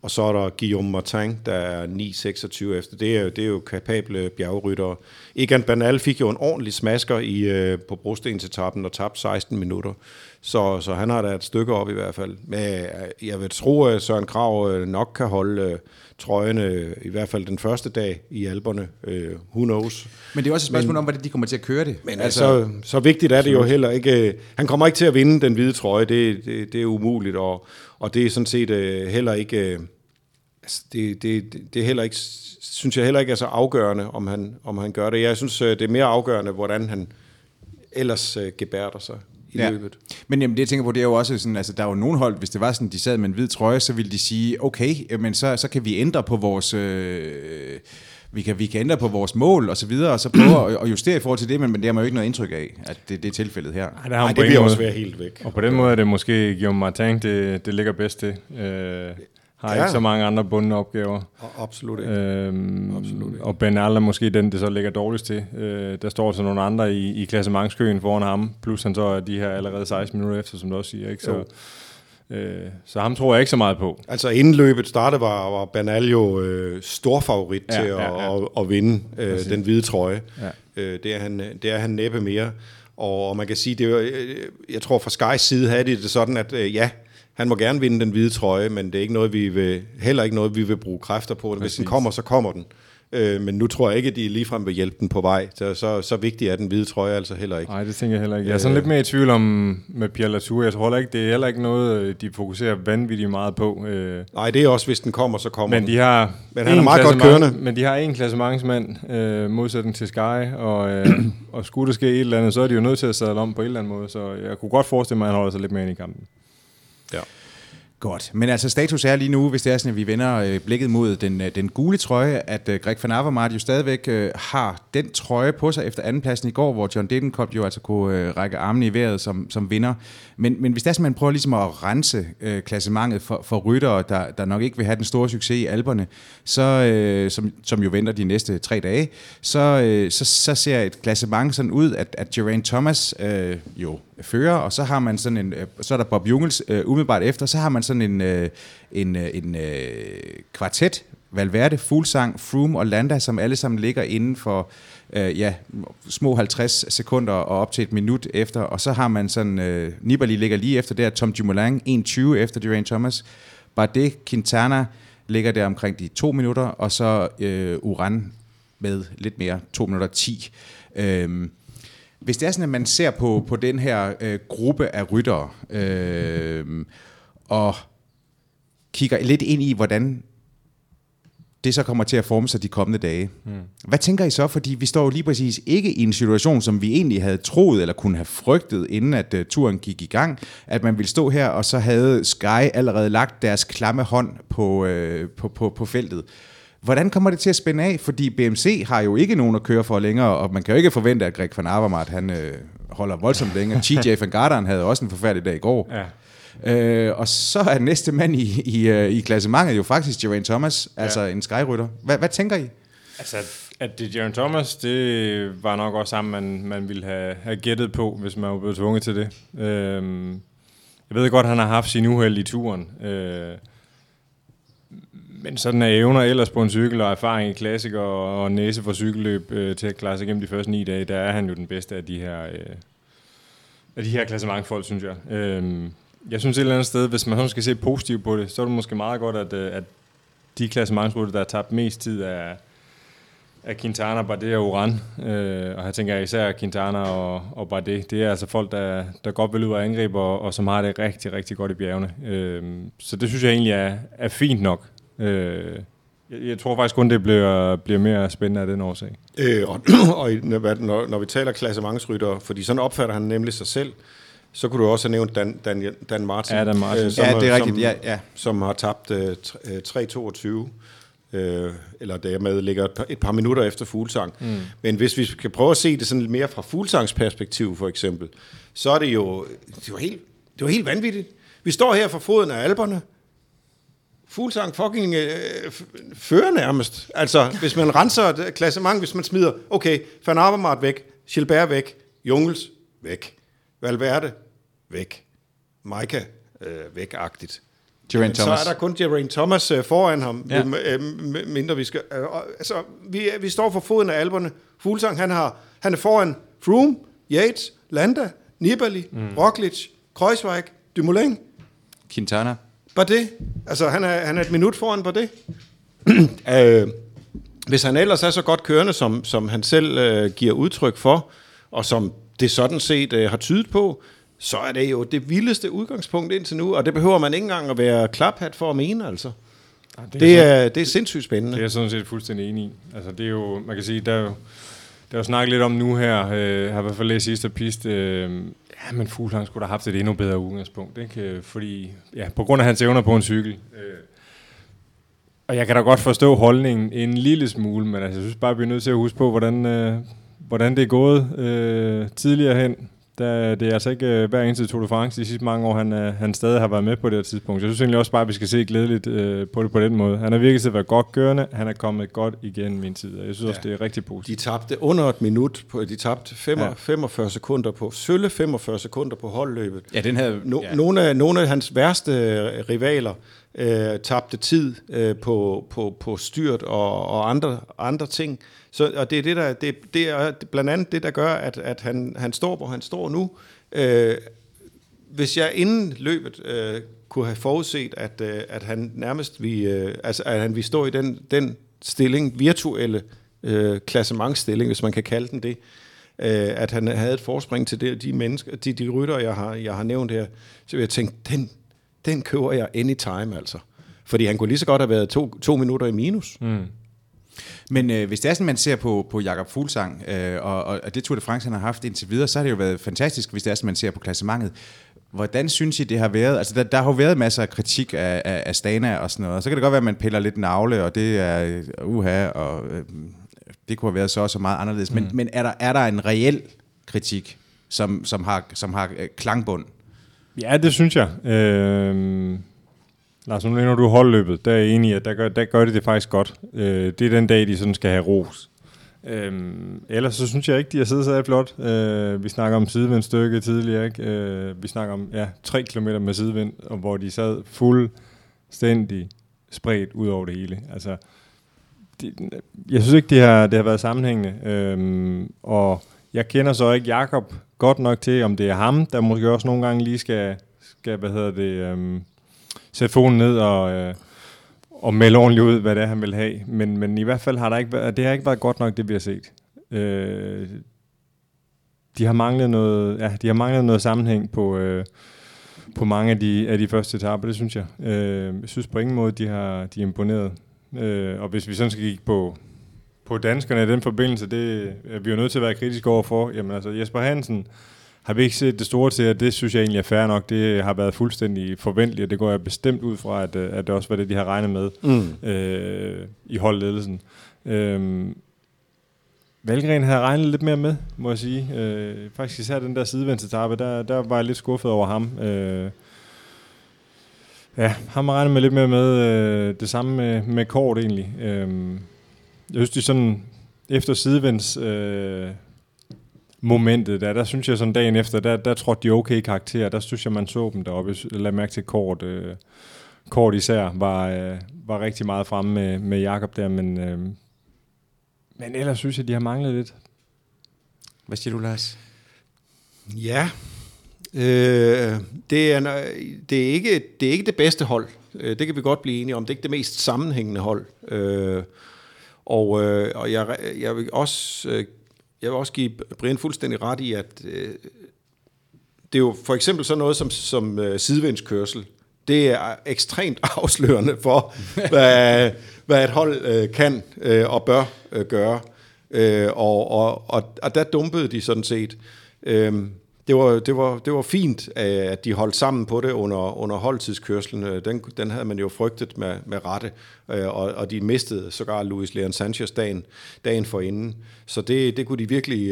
og så er der Guillaume Martin, der er 9,26 efter. Det er, jo- det er jo kapable bjergryttere. Egan Bernal fik jo en ordentlig smasker i, øh, på brostensetappen og tabte 16 minutter. Så, så han har da et stykke op i hvert fald. Men øh, jeg vil tro, at Søren Krav øh, nok kan holde øh, trøjerne, øh, i hvert fald den første dag i alberne. Øh, who knows? Men det er også et spørgsmål men, om, hvordan de kommer til at køre det. Men altså, så, så vigtigt er det jo heller ikke. Han kommer ikke til at vinde den hvide trøje, det, det, det er umuligt, og, og det er sådan set øh, heller ikke, øh, altså det, det, det- det er heller ikke, synes jeg heller ikke er så afgørende, om han, om han gør det. Jeg synes, øh, det er mere afgørende, hvordan han ellers øh, gebærder sig i ja. løbet. Men jamen, det jeg tænker på, det er jo også sådan, altså der er jo nogen hold, hvis det var sådan, de sad med en hvid trøje, så ville de sige, okay, men så, så kan vi ændre på vores... Øh, vi kan, vi kan ændre på vores mål og så videre, og så prøve at, justere i forhold til det, men, men det har man jo ikke noget indtryk af, at det, det er tilfældet her. Ej, der har Nej, han det ingen også være helt væk. Og på den måde er det måske Guillaume Martin, det, det ligger bedst til. Øh, har Ja. ikke så mange andre bundne opgaver. Og absolut ikke. Øhm, Absolut ikke. og Ben Al er måske den, det så ligger dårligst til. Øh, der står så nogle andre i, i klassementskøen foran ham, plus han så er de her allerede 16 minutter efter, som du også siger. Ikke? Så, øh, så ham tror jeg ikke så meget på. Altså inden løbet startede, var, var Banal jo øh, stor favorit Ja, til ja, at, ja. At, at vinde øh, Præcis. den hvide trøje. Ja. Øh, det, er han, det er han næppe mere. Og, og man kan sige, det er, jo, øh, jeg tror fra Skys side havde de det sådan, at øh, ja, han må gerne vinde den hvide trøje, men det er ikke noget, vi vil, heller ikke noget, vi vil bruge kræfter på. Hvis den kommer, så kommer den. Øh, men nu tror jeg ikke, at de ligefrem vil hjælpe den på vej. Så, så, så vigtig er den hvide trøje altså heller ikke. Nej, det tænker jeg heller ikke. Jeg er sådan lidt mere i tvivl om med Pierre Latour. Jeg tror heller ikke, det er heller ikke noget, øh, de fokuserer vanvittigt meget på. Øh, Nej, det er også, hvis den kommer, så kommer Men de har Men han er meget godt kørende. Men de har en klassementsmand, øh, modsætning til Sky, og, øh, og skulle der ske et eller andet, så er de jo nødt til at sadle om på en eller anden måde, så jeg kunne godt forestille mig, at han holder sig lidt mere ind i kampen. Ja. Godt, men altså status er lige nu, hvis det er sådan, at vi vender øh, blikket mod den, øh, den gule trøje, at øh, Greg van Avermaet jo stadigvæk øh, har den trøje på sig efter andenpladsen i går, hvor John Dedenkop jo altså kunne øh, række armene i vejret som, som vinder. Men, men hvis det er sådan, at man prøver ligesom at rense øh, klassementet for, for ryttere, der, der nok ikke vil have den store succes i alberne, så, øh, som, som jo venter de næste tre dage, så, øh, så, så ser et klassement sådan ud, at, at Geraint Thomas øh, jo fører, og så har man sådan en, øh, så er der Bob Jungels øh, umiddelbart efter, så har man sådan en, øh, en, øh, en øh, kvartet, Valverde, Fuglsang, Froome og Landa, som alle sammen ligger inden for øh, ja, små 50 sekunder og op til et minut efter, og så har man sådan, øh, Nibali ligger lige efter der, Tom Dumoulin 1.20 efter Duran Thomas, Bardet, Quintana ligger der omkring de to minutter, og så øh, Uran med lidt mere, 2 minutter 10. Øhm, hvis det er sådan, at man ser på, på den her øh, gruppe af ryttere, øh, og kigger lidt ind i, hvordan det så kommer til at forme sig de kommende dage. Mm. Hvad tænker I så? Fordi vi står jo lige præcis ikke i en situation, som vi egentlig havde troet eller kunne have frygtet, inden at uh, turen gik i gang, at man ville stå her, og så havde Sky allerede lagt deres klamme hånd på, uh, på, på, på feltet. Hvordan kommer det til at spænde af? Fordi BMC har jo ikke nogen at køre for længere, og man kan jo ikke forvente, at Greg van Avermaet, han øh, holder voldsomt længe. TJ van Garderen havde også en forfærdelig dag i går. Ja. Øh, og så er næste mand i, i, øh, i klassementet jo faktisk Geraint Thomas, ja. altså en skyrytter. Hvad, hvad tænker I? Altså, at det er Jaron Thomas, det var nok også sammen, man, man ville have, have gættet på, hvis man var blevet tvunget til det. Øhm, jeg ved godt, at han har haft sin uheld i turen. Øh, men sådan er evner ellers på en cykel og erfaring i klassiker og, og næse for cykelløb øh, til at klare sig igennem de første ni dage, der er han jo den bedste af de her, øh, af de her klassementfolk, synes jeg. Øhm, jeg synes et eller andet sted, hvis man sådan skal se positivt på det, så er det måske meget godt, at, øh, at de klassementsrutter, der har tabt mest tid, er, af Quintana, Bardet og Uran. Øh, og her tænker jeg især Quintana og, og Bardet. Det er altså folk, der, der godt vil ud og angribe, og, og som har det rigtig, rigtig godt i bjergene. Øh, så det synes jeg egentlig er, er fint nok. Øh, jeg, jeg tror faktisk kun, det bliver, bliver mere spændende af den årsag. Øh, og, og når, når, når vi taler klassementsrytter, fordi sådan opfatter han nemlig sig selv, så kunne du også have nævnt Dan, Dan, Dan Martin. Ja, Dan Martin. som, Ja, det er rigtigt. Som, Ja, ja. som har tabt øh, tr- øh, 3.22, øh, eller dermed ligger et par, et par minutter efter Fuglsang. Mm. Men hvis vi skal prøve at se det sådan lidt mere fra Fuglsangs perspektiv, for eksempel, så er det jo, det var helt, det var helt vanvittigt. Vi står her for foden af alberne, Fuglsang fucking øh, fører nærmest. Altså, hvis man renser et klassement, hvis man smider, okay, Van Avermaet væk, Gilbert væk, Jungels væk, Valverde væk, Maika øh, væk-agtigt. Geraint Så Thomas. er der kun Geraint Thomas øh, foran ham, Ja. øh, mindre vi skal... Øh, og- altså, vi, er- vi står for foden af alberne. Fuglsang, han, har, han er foran Froome, Yates, Landa, Nibali, mm. Roglic, Kreuzweig, Dumoulin, Quintana. Bardet. Altså, han er, han er et minut foran Bardet. øh, hvis han ellers er så godt kørende, som, som han selv øh, giver udtryk for, og som det sådan set øh, har tydet på, så er det jo det vildeste udgangspunkt indtil nu, og det behøver man ikke engang at være klaphat for at mene, altså. det, Det er, det er sindssygt spændende. Det er jeg sådan set fuldstændig enig i. Altså, det er jo, man kan sige, der er jo, der er jo snakket lidt om nu her, øh, jeg har i hvert fald læst sidste pist, øh, ja, men Fuglsang skulle have haft et endnu bedre udgangspunkt, ikke? Øh, Fordi, ja, på grund af hans evner på en cykel. Øh, og jeg kan da godt forstå holdningen en lille smule, men altså, jeg synes bare, vi er nødt til at huske på, hvordan, øh, hvordan det er gået øh, tidligere hen. Der, det er altså ikke øh, hver eneste Tour de France de sidste mange år, han, øh, han stadig har været med på det her tidspunkt. Så jeg synes egentlig også bare, at vi skal se glædeligt øh, på det på den måde. Han har virkelig til at være godt kørende. Han er kommet godt igen min tid, og jeg synes ja. også, det er rigtig positivt. De tabte under et minut. På, de tabte 5, ja. 45 sekunder på sølle 45 sekunder på holdløbet. Ja, den havde... No, ja. nogle, af, nogle af hans værste øh, rivaler øh, tabte tid øh, på, på, på styrt og, og andre, andre ting. Så, og det er, det, der, det, det er blandt andet det, der gør, at, at han, han står, hvor han står nu. Øh, hvis jeg inden løbet øh, kunne have forudset, at, øh, at han nærmest vi, øh, altså, at han vi stå i den, den stilling, virtuelle øh, klassementstilling, hvis man kan kalde den det, øh, at han havde et forspring til det, de mennesker, de, de rytter, jeg har, jeg har nævnt her, så vil jeg tænke, den, den køber jeg anytime, altså. Fordi han kunne lige så godt have været to, to minutter i minus. Mm. Men øh, hvis det er sådan, man ser på, på Jakob Fuglsang, øh, og, og det Tour de France, han har haft indtil videre, så har det jo været fantastisk, hvis det er sådan, man ser på klassementet. Hvordan synes I, det har været? Altså, der, der har jo været masser af kritik af, af, af Stana og sådan noget, og så kan det godt være, at man piller lidt navle, og det er uha, og øh, det kunne have været så og så meget anderledes. Men, mm. men er, der, er der en reel kritik, som, som har, som har øh, klangbund? Ja, det synes jeg. Øh, Lars, nu når du holdløbet, der er jeg enig i, at der gør, der gør det det faktisk godt. Øh, det er den dag, de sådan skal have ros. Øhm, ellers så synes jeg ikke, de har siddet så flot. Øh, vi snakker om sidevind stykke tidligere, ikke? Øh, vi snakker om ja, 3 km med sidevind, og hvor de sad fuldstændig spredt ud over det hele. Altså, det, jeg synes ikke, det har, det har været sammenhængende. Øhm, og jeg kender så ikke Jakob godt nok til, om det er ham, der måske også nogle gange lige skal, skal hvad hedder det, øhm, sætte foden ned og, øh, og melde ordentligt ud, hvad det er, han vil have. Men, men i hvert fald har der ikke været, det har ikke været godt nok, det vi har set. Øh, de har manglet noget, ja, de har manglet noget sammenhæng på, øh, på mange af de, af de første etaper, det synes jeg. Øh, jeg synes på ingen måde, de har de er imponeret. Øh, og hvis vi sådan skal kigge på, på danskerne i den forbindelse, det er vi jo nødt til at være kritiske overfor. Jamen altså Jesper Hansen, har vi ikke set det store til, at det synes jeg egentlig er fair nok. Det har været fuldstændig forventeligt, og det går jeg bestemt ud fra, at, øh, at det også var det, de har regnet med mm. øh, i holdledelsen. Øh, Valgren havde regnet lidt mere med, må jeg sige. Øh, faktisk især den der sidevendsetappe, der, der var jeg lidt skuffet over ham. Øh, ja, ham regnet med lidt mere med. Øh, det samme med, med Kort egentlig. Øh, jeg synes, de sådan efter sidevends... Øh, momentet der, der synes jeg sådan dagen efter, der, der trådte de okay karakterer, der synes jeg, man så dem deroppe. Lad mærke til kort, øh, kort især var, øh, var rigtig meget fremme med, med Jakob der, men, øh, men ellers synes jeg, de har manglet lidt. Hvad siger du, Lars? Ja, øh, det, er, det, er ikke, det er ikke det bedste hold. Øh, det kan vi godt blive enige om. Det er ikke det mest sammenhængende hold. Øh, og, øh, og jeg, jeg vil også øh, jeg vil også give Brian fuldstændig ret i, at øh, det er jo for eksempel sådan noget som, som øh, sidevindskørsel. Det er ekstremt afslørende for, hvad, hvad et hold øh, kan øh, og bør øh, gøre. Øh, og, og, og, og der dumpede de sådan set. Øh, det var, det, var, det var fint, øh, at de holdt sammen på det under, under holdtidskørslen. Øh, den, den havde man jo frygtet med, med rette, øh, og, og de mistede sågar Luis Leon Sanchez dagen, dagen for inden. Så det, det, kunne de virkelig,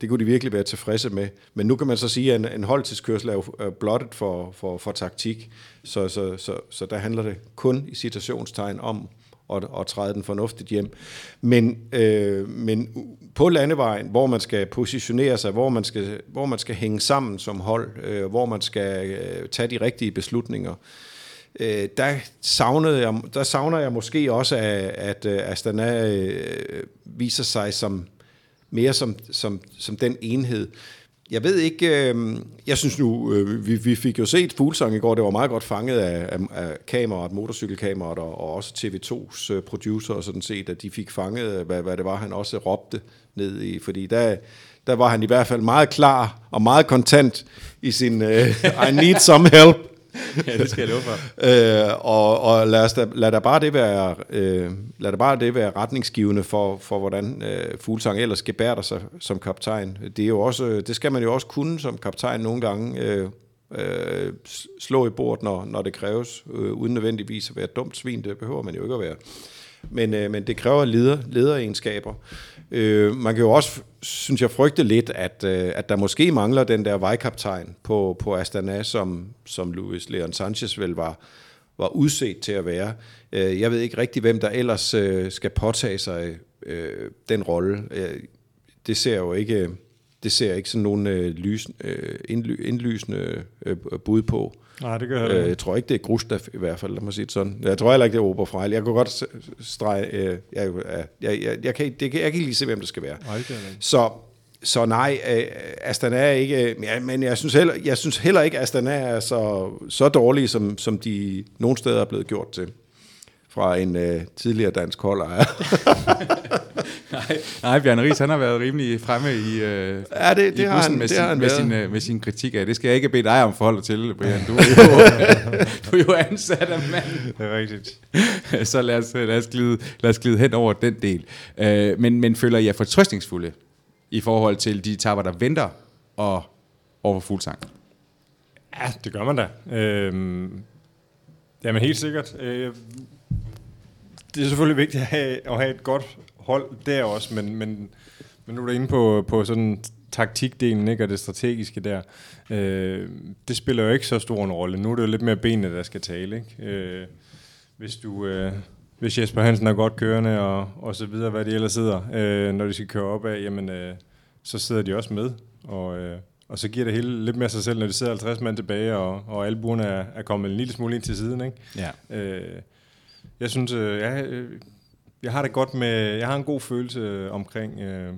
det kunne de virkelig være tilfredse med. Men nu kan man så sige, at en, en holdtidskørsel er jo blottet for, for, for taktik, så, så, så, så der handler det kun i citationstegn om og, og træde den fornuftigt hjem. Men, øh, men på landevejen, hvor man skal positionere sig, hvor man skal, hvor man skal hænge sammen som hold, øh, hvor man skal øh, tage de rigtige beslutninger, øh, der, savnede jeg, der savner jeg måske også, at, at øh, Astana øh, viser sig som mere som, som, som den enhed. Jeg ved ikke, øh, jeg synes nu, øh, vi, vi fik jo set Fuglsang i går, det var meget godt fanget af, af, af kameraet, motorcykelkameraet og, og også TV2's øh, producer og sådan set, at de fik fanget, øh, hvad, hvad det var, han også råbte ned i, fordi der, der var han i hvert fald meget klar og meget kontant i sin øh, I need some help. ja, det skal jeg love for. øh, og og lad, os da, lad, da bare det være, øh, lad da bare det være retningsgivende for, for hvordan øh, Fuglsang ellers gebærder sig som kaptajn. Det, er jo også, det skal man jo også kunne som kaptajn nogle gange. Øh, øh, slå i bord, når, når det kræves, øh, uden nødvendigvis at være et dumt svin. Det behøver man jo ikke at være men, øh, men det kræver leder, lederegenskaber. Øh, man kan jo også, synes jeg, frygte lidt, at, øh, at der måske mangler den der vejkaptajn på, på Astana, som, som Luis Leon Sanchez vel var, var udset til at være. Øh, jeg ved ikke rigtig, hvem der ellers øh, skal påtage sig øh, den rolle. Øh, det ser jo ikke det ser ikke sådan nogen øh, lys, øh, indly, indlysende øh, bud på. Nej, det gør jeg øh, Jeg tror ikke, det er Gustav i hvert fald, lad mig sige det sådan. Jeg tror heller ikke, det er Oberfrejl. Jeg kunne godt strege... Øh, jeg, jeg, jeg, jeg, kan, det, jeg kan ikke lige se, hvem det skal være. Nej, det så, så nej, øh, Astana er ikke... Ja, men jeg synes, heller, jeg synes heller ikke, at Astana er så, så dårlige, som, som de nogle steder er blevet gjort til fra en øh, tidligere dansk holdejer. nej, nej, Bjørn Ries, han har været rimelig fremme i, øh, ja, det, det i har han, med, sin, det har han med, sin, øh, med sin kritik af. Det skal jeg ikke bede dig om forhold til, Brian. Du er jo, du er jo ansat af manden. Det er rigtigt. Så lad os, lad, os glide, lad os glide hen over den del. Øh, men, men føler I jer fortrøstningsfulde i forhold til de tapper, der venter og over Fuglsang? Ja, det gør man da. Øhm, jamen helt sikkert. Øh, det er selvfølgelig vigtigt at have, at have et godt hold der også, men, men, men nu er du inde på, på sådan taktikdelen ikke, og det strategiske der. Øh, det spiller jo ikke så stor en rolle. Nu er det jo lidt mere benene, der skal tale. Ikke? Øh, hvis du... Øh, hvis Jesper Hansen er godt kørende og, og så videre, hvad de ellers sidder, øh, når de skal køre op af, jamen, øh, så sidder de også med. Og, øh, og så giver det hele lidt mere sig selv, når de sidder 50 mand tilbage, og, og albuerne er, er kommet en lille smule ind til siden. Ikke? Ja. Øh, jeg synes, øh, jeg, øh, jeg har det godt med, jeg har en god følelse øh, omkring øh,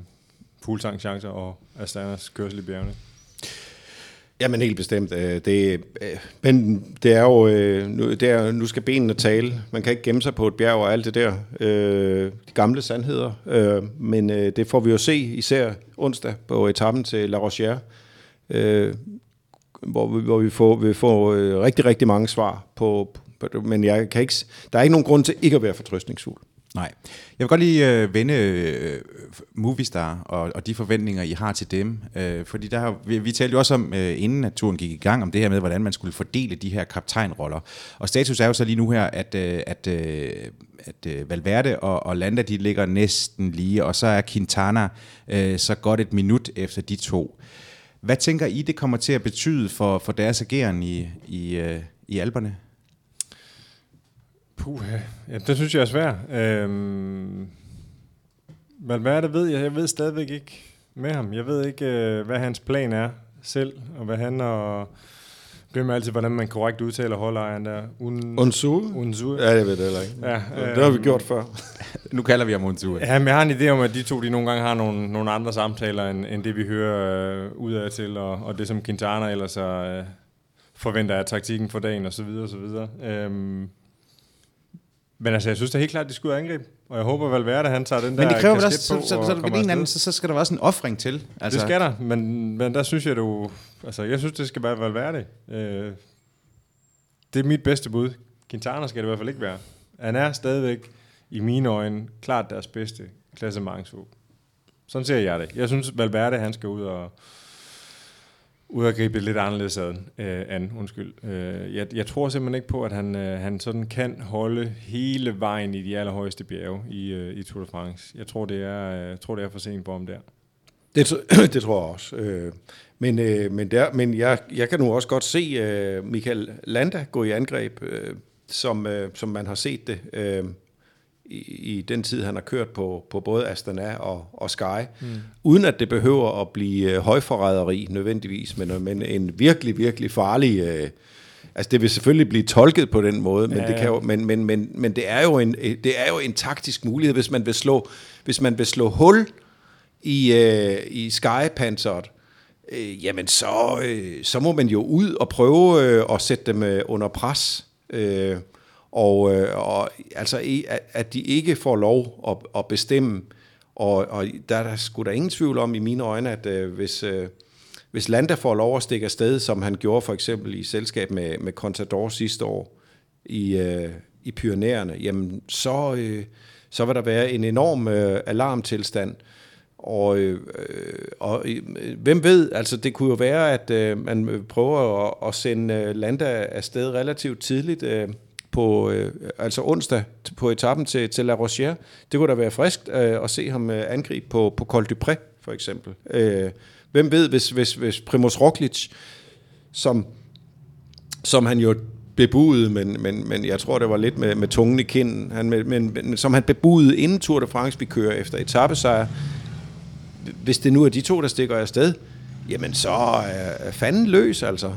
Fuglsang chancer og Astanas kørsel i bjergene. Jamen helt bestemt. Øh, det, øh, men det er jo, øh, nu, det er, nu skal benene tale. Man kan ikke gemme sig på et bjerg og alt det der. Øh, de gamle sandheder. Men det får vi jo se, især onsdag på etappen til La Rochère. Hvor vi, hvor vi får, vi får rigtig, rigtig mange svar på, men jeg kan ikke, der er ikke nogen grund til ikke at være fortrøstningsfuld. Nej. Jeg vil godt lige øh, vende øh, Movistar og, og de forventninger, I har til dem. Øh, fordi der har, vi, vi talte jo også om, øh, inden at turen gik i gang, om det her med, hvordan man skulle fordele de her kaptajnroller. Og status er jo så lige nu her, at, øh, at, øh, at øh, Valverde og, og Landa, de ligger næsten lige, og så er Quintana øh, så godt et minut efter de to. Hvad tænker I, det kommer til at betyde for, for deres ageren i, i, øh, i alberne? Puh, ja, det synes jeg er svært. Øhm, men hvad er det ved jeg? Jeg ved stadigvæk ikke med ham. Jeg ved ikke, øh, hvad hans plan er selv, og hvad han og... Glemmer altid, hvordan man korrekt udtaler holdejeren der. Un... Unsu? Unsu. Ja, det ved det heller ikke. Ja, øh, det har vi gjort før. nu kalder vi ham Unsu. Ja, men jeg har en idé om, at de to de nogle gange har nogle, nogle andre samtaler, end, end det vi hører øh, ud af til, og, og det som Quintana ellers øh, forventer af taktikken for dagen, og så videre, og så videre. Øhm, men altså, jeg synes det er helt klart, at de skulle angribe. Og jeg håber vel være, at han tager den men der det kræver også, så, så, så, så, en anden, så, så skal der også en offring til. Altså. Det skal der, men, men der synes jeg du... Altså, jeg synes, det skal være det. Øh, det er mit bedste bud. Quintana skal det i hvert fald ikke være. Han er stadigvæk, i mine øjne, klart deres bedste klassementsvåb. Sådan ser jeg det. Jeg synes, Valverde, han skal ud og, ud at gribe lidt anderledes ad, øh, an undskyld. Øh, jeg, jeg tror simpelthen ikke på, at han, øh, han sådan kan holde hele vejen i de allerhøjeste bjerge i, øh, i Tour de France. Jeg tror, det er, øh, jeg tror, det er for sent på ham der. Det, det tror jeg også. Øh, men øh, men, der, men jeg, jeg kan nu også godt se øh, Michael Landa gå i angreb, øh, som, øh, som man har set det. Øh, i, i den tid, han har kørt på, på både Astana og, og Sky, mm. uden at det behøver at blive øh, højforræderi nødvendigvis, men, men en virkelig, virkelig farlig... Øh, altså det vil selvfølgelig blive tolket på den måde, men, ja, det, kan jo, men, men, men, men det, er jo en, det er jo en taktisk mulighed, hvis man vil slå, hvis man vil slå hul i, øh, i Sky-panseret, øh, jamen så, øh, så må man jo ud og prøve øh, at sætte dem øh, under pres. Øh, og, øh, og altså, at de ikke får lov at, at bestemme. Og, og der er der sgu da ingen tvivl om i mine øjne, at øh, hvis, øh, hvis Landa får lov at stikke afsted, som han gjorde for eksempel i selskab med, med Contador sidste år i, øh, i Pyreneerne, jamen så, øh, så vil der være en enorm øh, alarmtilstand. Og, øh, øh, og øh, hvem ved, altså det kunne jo være, at øh, man prøver at, at sende øh, Landa afsted relativt tidligt, øh, på øh, altså onsdag på etappen til, til La Rochère. Det kunne da være friskt øh, at se ham øh, angribe på, på Col du Pré, for eksempel. Øh, hvem ved, hvis, hvis, hvis Primoz Roglic, som, som han jo bebudede, men, men, men jeg tror, det var lidt med, med tungen i kinden, han, men, men, men, som han bebudede inden Tour de France, vi kører efter etappesejr, hvis det nu er de to, der stikker afsted, jamen så er fanden løs, altså.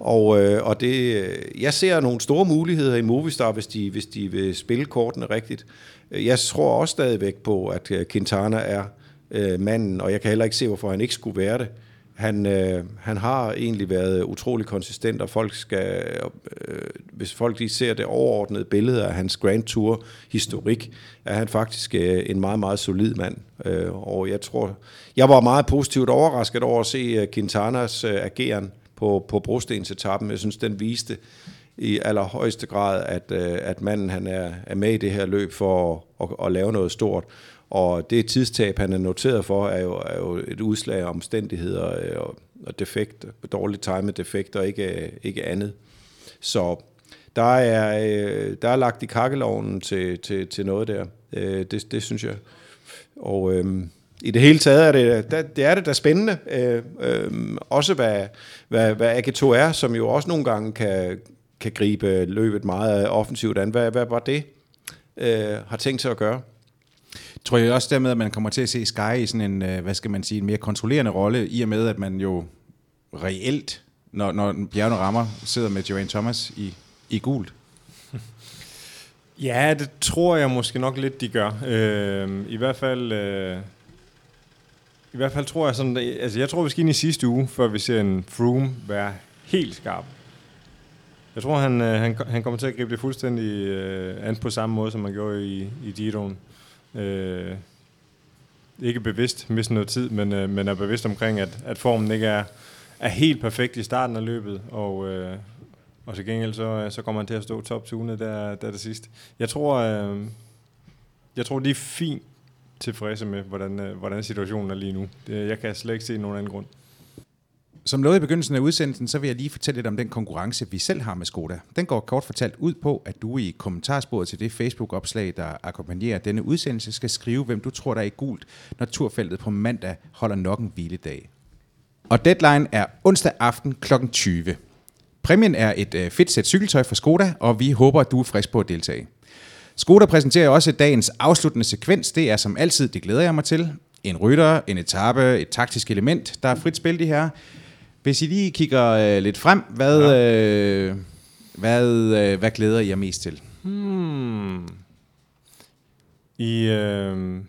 Og, øh, og det, øh, jeg ser nogle store muligheder i Movistar, hvis de, hvis de vil spille kortene rigtigt. Jeg tror også stadigvæk på, at øh, Quintana er øh, manden, og jeg kan heller ikke se, hvorfor han ikke skulle være det. Han, øh, han har egentlig været utrolig konsistent, og folk skal, øh, hvis folk lige ser det overordnede billede af hans Grand Tour historik, er han faktisk øh, en meget, meget solid mand. Øh, og jeg tror, jeg var meget positivt overrasket over at se øh, Quintanas øh, ageren på, på brostensetappen. Jeg synes, den viste i allerhøjeste grad, at, øh, at manden han er, er med i det her løb for at, at, at lave noget stort. Og det tidstab, han er noteret for, er jo, er jo et udslag af omstændigheder øh, og, og defekt, dårligt timet defekt og ikke, ikke andet. Så der er, øh, der er lagt i kakkeloven til, til, til noget der. Det, det synes jeg. Og øhm, i det hele taget er det, der, det er det da spændende. Øh, øh, også hvad, hvad, hvad AG2 er, som jo også nogle gange kan, kan gribe løbet meget offensivt an. Hvad, hvad var det, øh, har tænkt sig at gøre? Tror jeg også dermed, at man kommer til at se Sky i sådan en, øh, hvad skal man sige, en mere kontrollerende rolle, i og med, at man jo reelt, når, når bjergene rammer, sidder med Joanne Thomas i, i gult. Ja, det tror jeg måske nok lidt, de gør. Øh, I hvert fald... Øh i hvert fald tror jeg sådan, altså jeg tror, vi skal ind i sidste uge, før vi ser en Froome være helt skarp. Jeg tror, han, øh, han, han kommer til at gribe det fuldstændig øh, an på samme måde, som man gjorde i, i Giroen. Øh, ikke bevidst miste noget tid, men, øh, men er bevidst omkring, at, at formen ikke er, er helt perfekt i starten af løbet, og, øh, og til gengæld så, øh, så kommer han til at stå top 20 der, der det sidste. Jeg tror, øh, jeg tror, det er fint tilfredse med, hvordan, øh, hvordan situationen er lige nu. Det, jeg kan slet ikke se nogen anden grund. Som lovet i begyndelsen af udsendelsen, så vil jeg lige fortælle lidt om den konkurrence, vi selv har med Skoda. Den går kort fortalt ud på, at du i kommentarsporet til det Facebook-opslag, der akkompagnerer denne udsendelse, skal skrive, hvem du tror, der er i gult, når turfeltet på mandag holder nok en hviledag. Og deadline er onsdag aften kl. 20. Præmien er et øh, fedt sæt cykeltøj fra Skoda, og vi håber, at du er frisk på at deltage. Skoda præsenterer også dagens afsluttende sekvens. Det er som altid, det glæder jeg mig til. En rytter, en etape, et taktisk element. Der er frit spil de her. Hvis I lige kigger øh, lidt frem, hvad, ja. øh, hvad, øh, hvad glæder I jer mest til? Hmm. I, øh,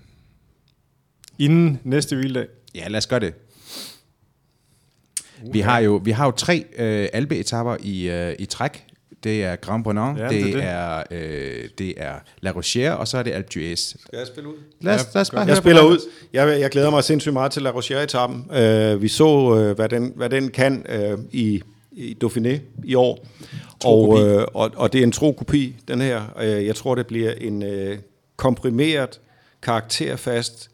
inden næste hviledag? Ja, lad os gøre det. Okay. Vi har jo vi har jo tre øh, albeetapper i øh, i træk det er Grand Brennan, ja, det, det, er, øh, det er La Rochère, og så er det Alpe d'Huez. Skal jeg spille ud? Lad os, lad os bare jeg spiller ud. Jeg, jeg glæder mig sindssygt meget til La Rochère-etappen. Uh, vi så, uh, hvad, den, hvad den kan uh, i, i Dauphiné i år. Og, uh, og, og det er en tro kopi, den her. Uh, jeg tror, det bliver en uh, komprimeret, karakterfast,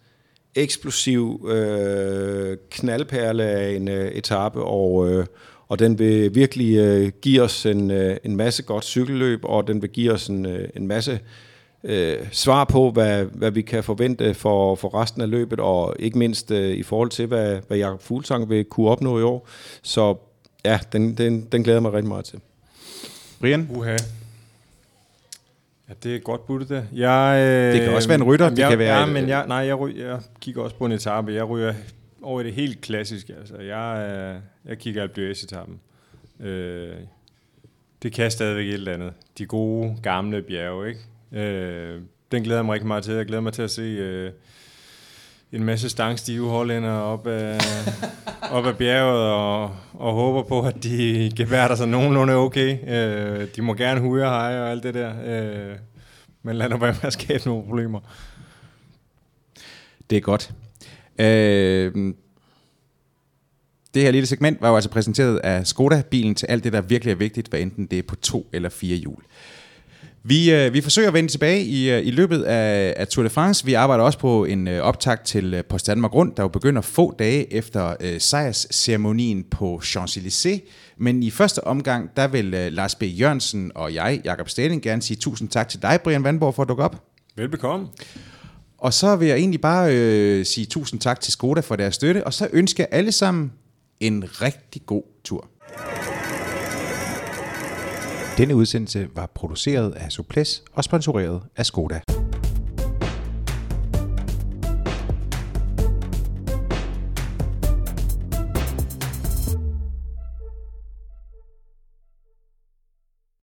eksplosiv uh, knaldperle af en uh, etape, og... Uh, og den vil virkelig øh, give os en, øh, en masse godt cykelløb, og den vil give os en, øh, en masse øh, svar på, hvad, hvad vi kan forvente for, for resten af løbet, og ikke mindst øh, i forhold til, hvad, hvad Jakob Fuglsang vil kunne opnå i år. Så ja, den, den, den glæder mig rigtig meget til. Brian? Uha. Ja, det er godt budt det. Jeg, øh, det kan også være en rytter. det jeg, kan være, ja, men jeg, nej, jeg, ryger, jeg kigger også på en etape. Jeg ryger over i det helt klassiske. Altså, jeg, øh, jeg kigger Alpe etappen øh, Det kan stadigvæk et eller andet. De gode, gamle bjerge, ikke? Øh, den glæder jeg mig rigtig meget til. Jeg glæder mig til at se øh, en masse stangstive hollænder op af, op af bjerget, og, og håber på, at de geværter sig nogenlunde okay. Øh, de må gerne huge og heje og alt det der. Øh, men lad nu være med at skabe nogle problemer. Det er godt. Øh, det her lille segment var jo altså præsenteret af Skoda-bilen til alt det, der virkelig er vigtigt, hvad enten det er på to eller fire hjul. Vi, øh, vi forsøger at vende tilbage i, øh, i løbet af, af Tour de France. Vi arbejder også på en øh, optakt til øh, Post Danmark Rundt, der jo begynder få dage efter øh, sejrsceremonien på Champs-Élysées. Men i første omgang, der vil øh, Lars B. Jørgensen og jeg, Jakob Stalling, gerne sige tusind tak til dig, Brian Vandborg, for at dukke op. Velbekomme. Og så vil jeg egentlig bare øh, sige tusind tak til Skoda for deres støtte, og så ønsker jeg alle sammen en rigtig god tur. Denne udsendelse var produceret af Suples og sponsoreret af Skoda.